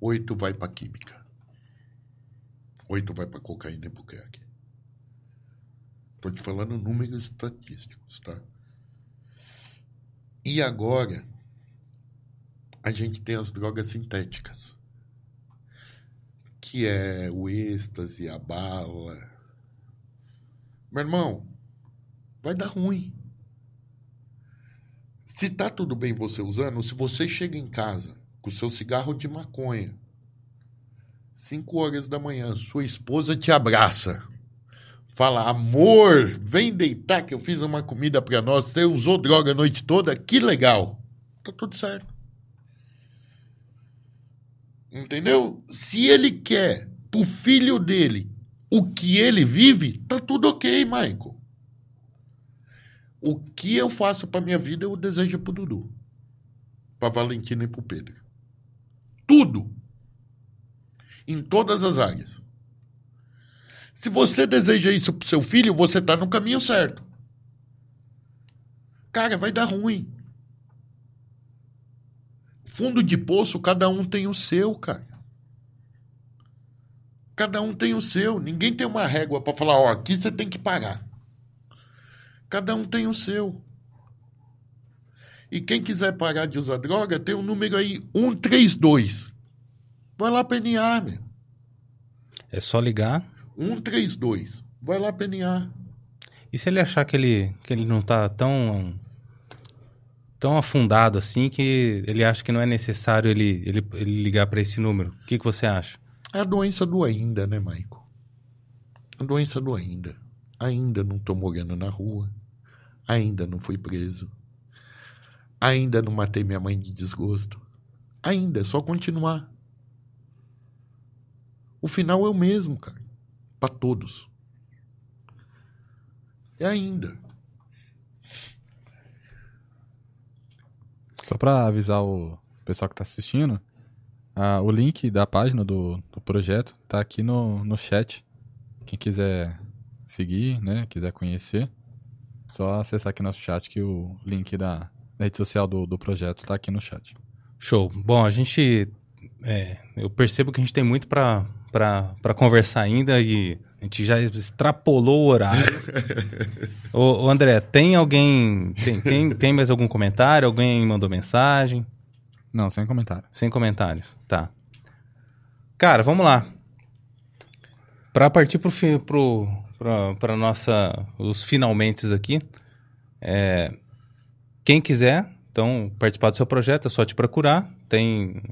B: oito vai para química. Oito vai para cocaína e crack. Tô te falando números estatísticos, tá? E agora, a gente tem as drogas sintéticas. Que é o êxtase, a bala. Meu irmão, vai dar ruim. Se tá tudo bem você usando, se você chega em casa com o seu cigarro de maconha, 5 horas da manhã, sua esposa te abraça. Fala, amor, vem deitar que eu fiz uma comida pra nós. Você usou droga a noite toda? Que legal. Tá tudo certo. Entendeu? Se ele quer pro filho dele o que ele vive, tá tudo ok, Michael. O que eu faço pra minha vida, eu desejo pro Dudu. Pra Valentina e pro Pedro. Tudo. Em todas as áreas. Se você deseja isso pro seu filho, você tá no caminho certo. Cara, vai dar ruim. Fundo de poço, cada um tem o seu, cara. Cada um tem o seu. Ninguém tem uma régua pra falar, ó, aqui você tem que pagar. Cada um tem o seu. E quem quiser parar de usar droga, tem o um número aí 132. Vai lá PNA, meu.
A: É só ligar.
B: 132. Vai lá PNA.
A: E se ele achar que ele, que ele não tá tão tão afundado assim que ele acha que não é necessário ele, ele, ele ligar para esse número? O que, que você acha?
B: É a doença do ainda, né, Maico? A doença do ainda. Ainda não tô morando na rua. Ainda não fui preso. Ainda não matei minha mãe de desgosto. Ainda, é só continuar. O final é o mesmo, cara. Pra todos. É ainda.
C: Só pra avisar o pessoal que tá assistindo, o link da página do, do projeto tá aqui no, no chat. Quem quiser seguir, né, quiser conhecer, só acessar aqui nosso chat que o link da, rede social do, do projeto tá aqui no chat.
A: Show. Bom, a gente. é, eu percebo que a gente tem muito para para conversar ainda e a gente já extrapolou o horário. ô, ô, André, tem alguém. Tem, tem, tem mais algum comentário? Alguém mandou mensagem?
C: Não, sem comentário.
A: Sem comentários. Tá. Cara, vamos lá. Para partir pro, pro, pra, pra nossa. Os finalmente aqui. é, quem quiser, então, participar do seu projeto, é só te procurar. Tem.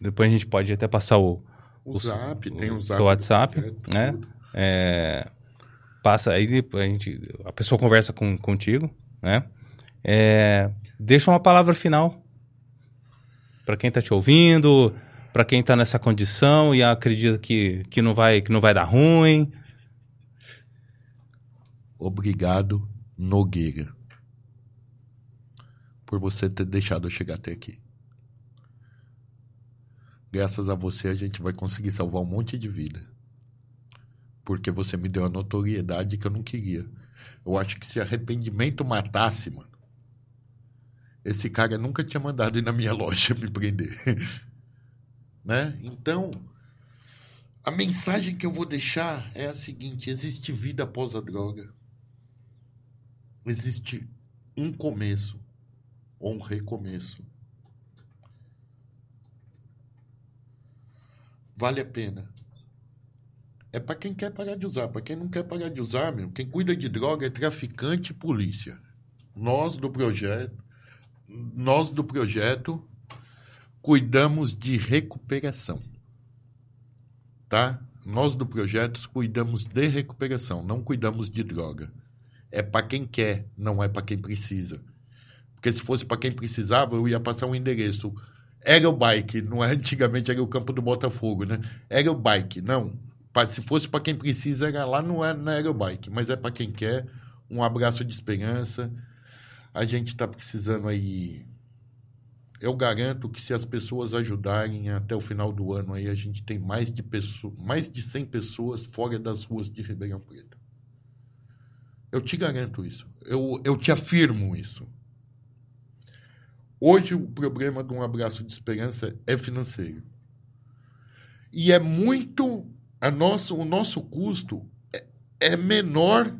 A: Depois a gente pode até passar o,
B: O
A: O-
B: Zap, tem o
A: o
B: Zap.
A: seu WhatsApp,
B: projeto,
A: né?
B: tudo.
A: É, passa aí, a, gente, a pessoa conversa com, contigo, né? É, deixa uma palavra final para quem está te ouvindo, para quem está nessa condição e acredita que, que, não vai, que não vai dar ruim.
B: Obrigado, Nogueira, por você ter deixado eu chegar até aqui. Graças a você, a gente vai conseguir salvar um monte de vida. Porque você me deu a notoriedade que eu não queria. Eu acho que se arrependimento matasse, mano, esse cara nunca tinha mandado ir na minha loja me prender. né? Então, a mensagem que eu vou deixar é a seguinte: existe vida após a droga. Existe um começo ou um recomeço. Vale a pena. É para quem quer parar de usar. Para quem não quer parar de usar, meu, quem cuida de droga é traficante e polícia. Nós do projeto, nós do projeto cuidamos de recuperação. Tá? Nós do projeto cuidamos de recuperação, não cuidamos de droga. É para quem quer, não é para quem precisa. Porque se fosse para quem precisava, eu ia passar um endereço. Era o bike, não é antigamente era o campo do Botafogo, né? Era o bike, não. Se fosse para quem precisa, era lá no, no Aerobike, mas é para quem quer. Um abraço de esperança. A gente está precisando aí. Eu garanto que se as pessoas ajudarem até o final do ano aí, a gente tem mais de, pessoas, mais de 100 pessoas fora das ruas de Ribeirão Preto. Eu te garanto isso. Eu, eu te afirmo isso. Hoje o problema de um abraço de esperança é financeiro. E é muito. A nossa, o nosso custo é, é menor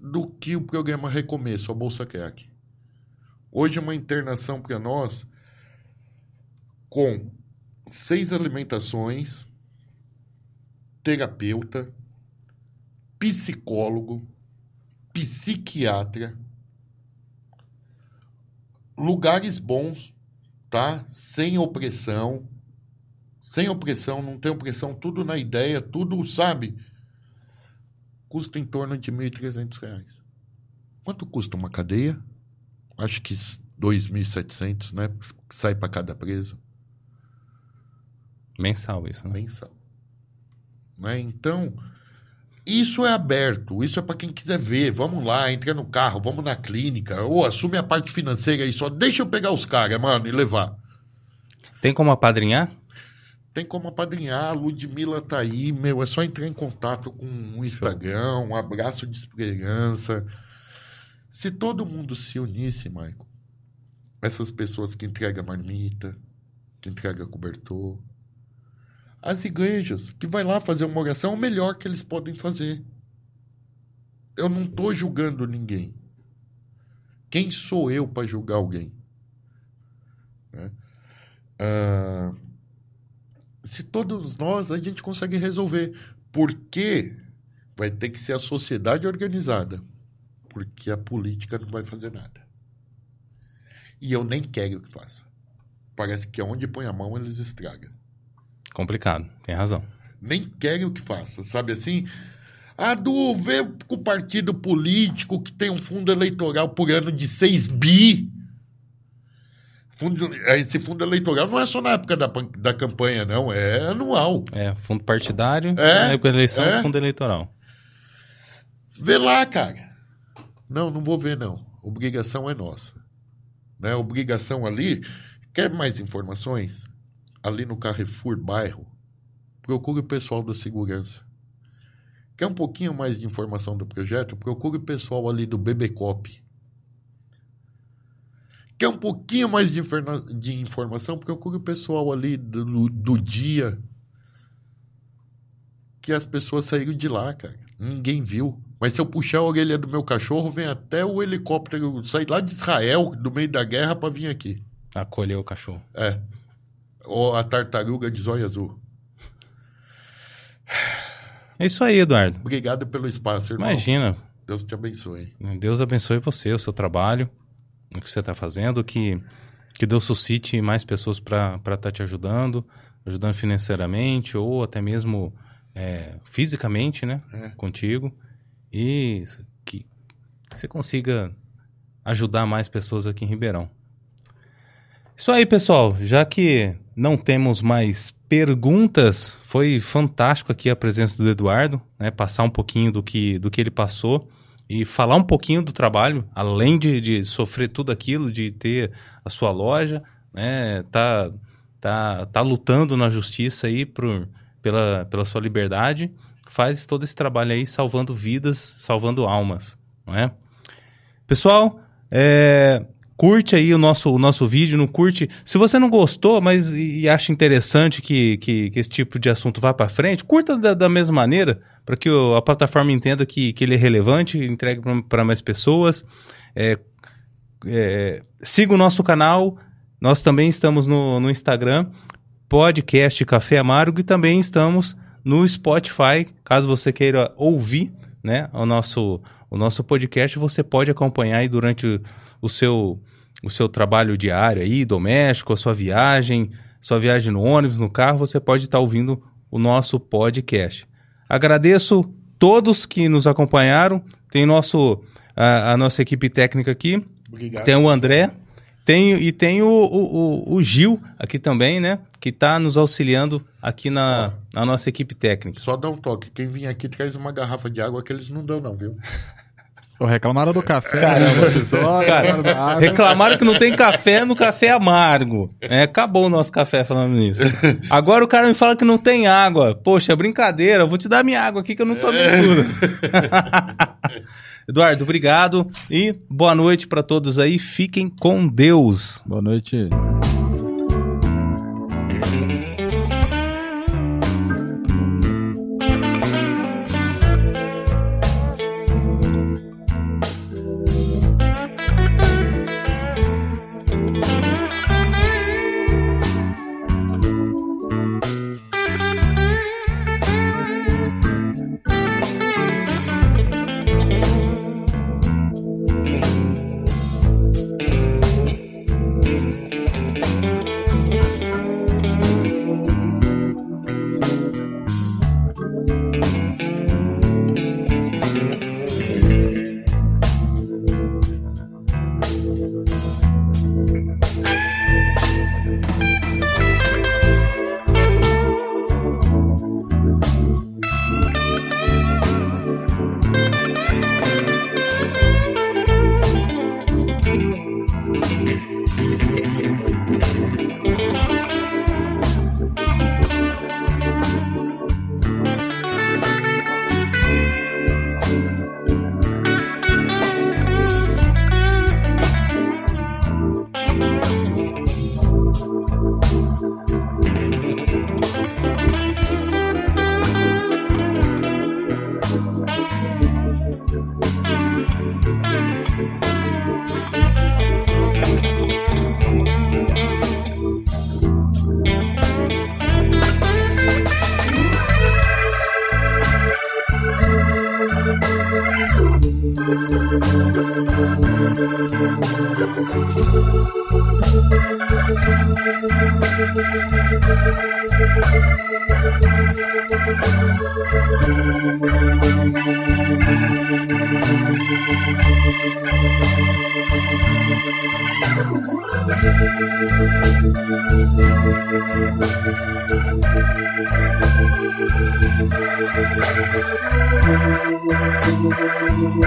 B: do que o programa Recomeço, a Bolsa Crack. Hoje uma internação para nós com seis alimentações, terapeuta, psicólogo, psiquiatra, lugares bons, tá? Sem opressão, sem opressão, não tem opressão, tudo na ideia, tudo, sabe? custa em torno de R$ 1.300. Quanto custa uma cadeia? Acho que 2.700, né? Sai para cada preso.
A: Mensal isso, né?
B: Mensal. Né? Então, isso é aberto, isso é para quem quiser ver. Vamos lá, entra no carro, vamos na clínica, ou assume a parte financeira aí só. Deixa eu pegar os caras, mano, e levar.
A: Tem como apadrinhar?
B: Tem como apadrinhar. A Ludmilla tá aí, meu. É só entrar em contato com o Instagram, um abraço de esperança. Se todo mundo se unisse, Michael, essas pessoas que entregam marmita, que entregam cobertor, as igrejas que vai lá fazer uma oração, o melhor que eles podem fazer. Eu não estou julgando ninguém. Quem sou eu para julgar alguém? Né? Ah, se todos nós a gente consegue resolver. Porque vai ter que ser a sociedade organizada. Porque a política não vai fazer nada. E eu nem quero que faça. Parece que onde põe a mão eles estragam.
A: Complicado, tem razão.
B: Nem quero que faça, sabe assim? Ah, do vê com o partido político que tem um fundo eleitoral por ano de 6 bi Fundo, esse fundo eleitoral não é só na época da, da campanha, não, é anual.
A: É, fundo partidário, é, na época da eleição, é. fundo eleitoral.
B: Vê lá, cara. Não, não vou ver, não. Obrigação é nossa. Né? Obrigação ali. Quer mais informações? Ali no Carrefour Bairro, procure o pessoal da segurança. Quer um pouquinho mais de informação do projeto? Procure o pessoal ali do BBCOP quer um pouquinho mais de, de informação, procure o pessoal ali do, do dia que as pessoas saíram de lá, cara. Ninguém viu. Mas se eu puxar a orelha do meu cachorro, vem até o helicóptero sair lá de Israel, do meio da guerra, para vir aqui.
A: Acolher o cachorro.
B: É. Ou a tartaruga de zóio azul.
A: É isso aí, Eduardo.
B: Obrigado pelo espaço, irmão.
A: Imagina.
B: Deus te abençoe.
A: Deus abençoe você, o seu trabalho no que você está fazendo, que, que Deus suscite mais pessoas para estar tá te ajudando, ajudando financeiramente ou até mesmo é, fisicamente, né?
B: É.
A: Contigo. E que você consiga ajudar mais pessoas aqui em Ribeirão. Isso aí, pessoal. Já que não temos mais perguntas, foi fantástico aqui a presença do Eduardo, né? Passar um pouquinho do que, do que ele passou e falar um pouquinho do trabalho, além de, de sofrer tudo aquilo, de ter a sua loja, né? Tá, tá, tá lutando na justiça aí por, pela, pela sua liberdade, faz todo esse trabalho aí salvando vidas, salvando almas, não é? Pessoal, é, curte aí o nosso, o nosso vídeo, não curte. Se você não gostou, mas e, e acha interessante que, que, que esse tipo de assunto vá para frente, curta da, da mesma maneira, para que o- a plataforma entenda que, que ele é relevante, entregue para mais pessoas. É, é, siga o nosso canal. Nós também estamos no, no Instagram, podcast Café Amargo, e também estamos no Spotify. Caso você queira ouvir né, o, nosso, o nosso podcast, você pode acompanhar aí durante o seu, o seu trabalho diário aí, doméstico, a sua viagem, sua viagem no ônibus, no carro, você pode estar ouvindo o nosso podcast. Agradeço todos que nos acompanharam. Tem nosso, a, a nossa equipe técnica aqui.
B: Obrigado.
A: Tem o André. Tem, e tem o, o, o- o Gil aqui também, né? Que está nos auxiliando aqui na, na nossa equipe técnica.
B: Só dá um toque. Quem vir aqui traz uma garrafa de água que eles não dão, não, viu?
C: Reclamaram do café no episódio,
A: Cara, reclamaram que não tem café no café amargo. É, acabou o nosso café falando nisso. Agora o cara me fala que não tem água. Poxa, brincadeira. Eu vou te dar minha água aqui que eu não tomei tudo. Eduardo, obrigado e boa noite para todos aí. Fiquem com Deus.
C: Boa noite.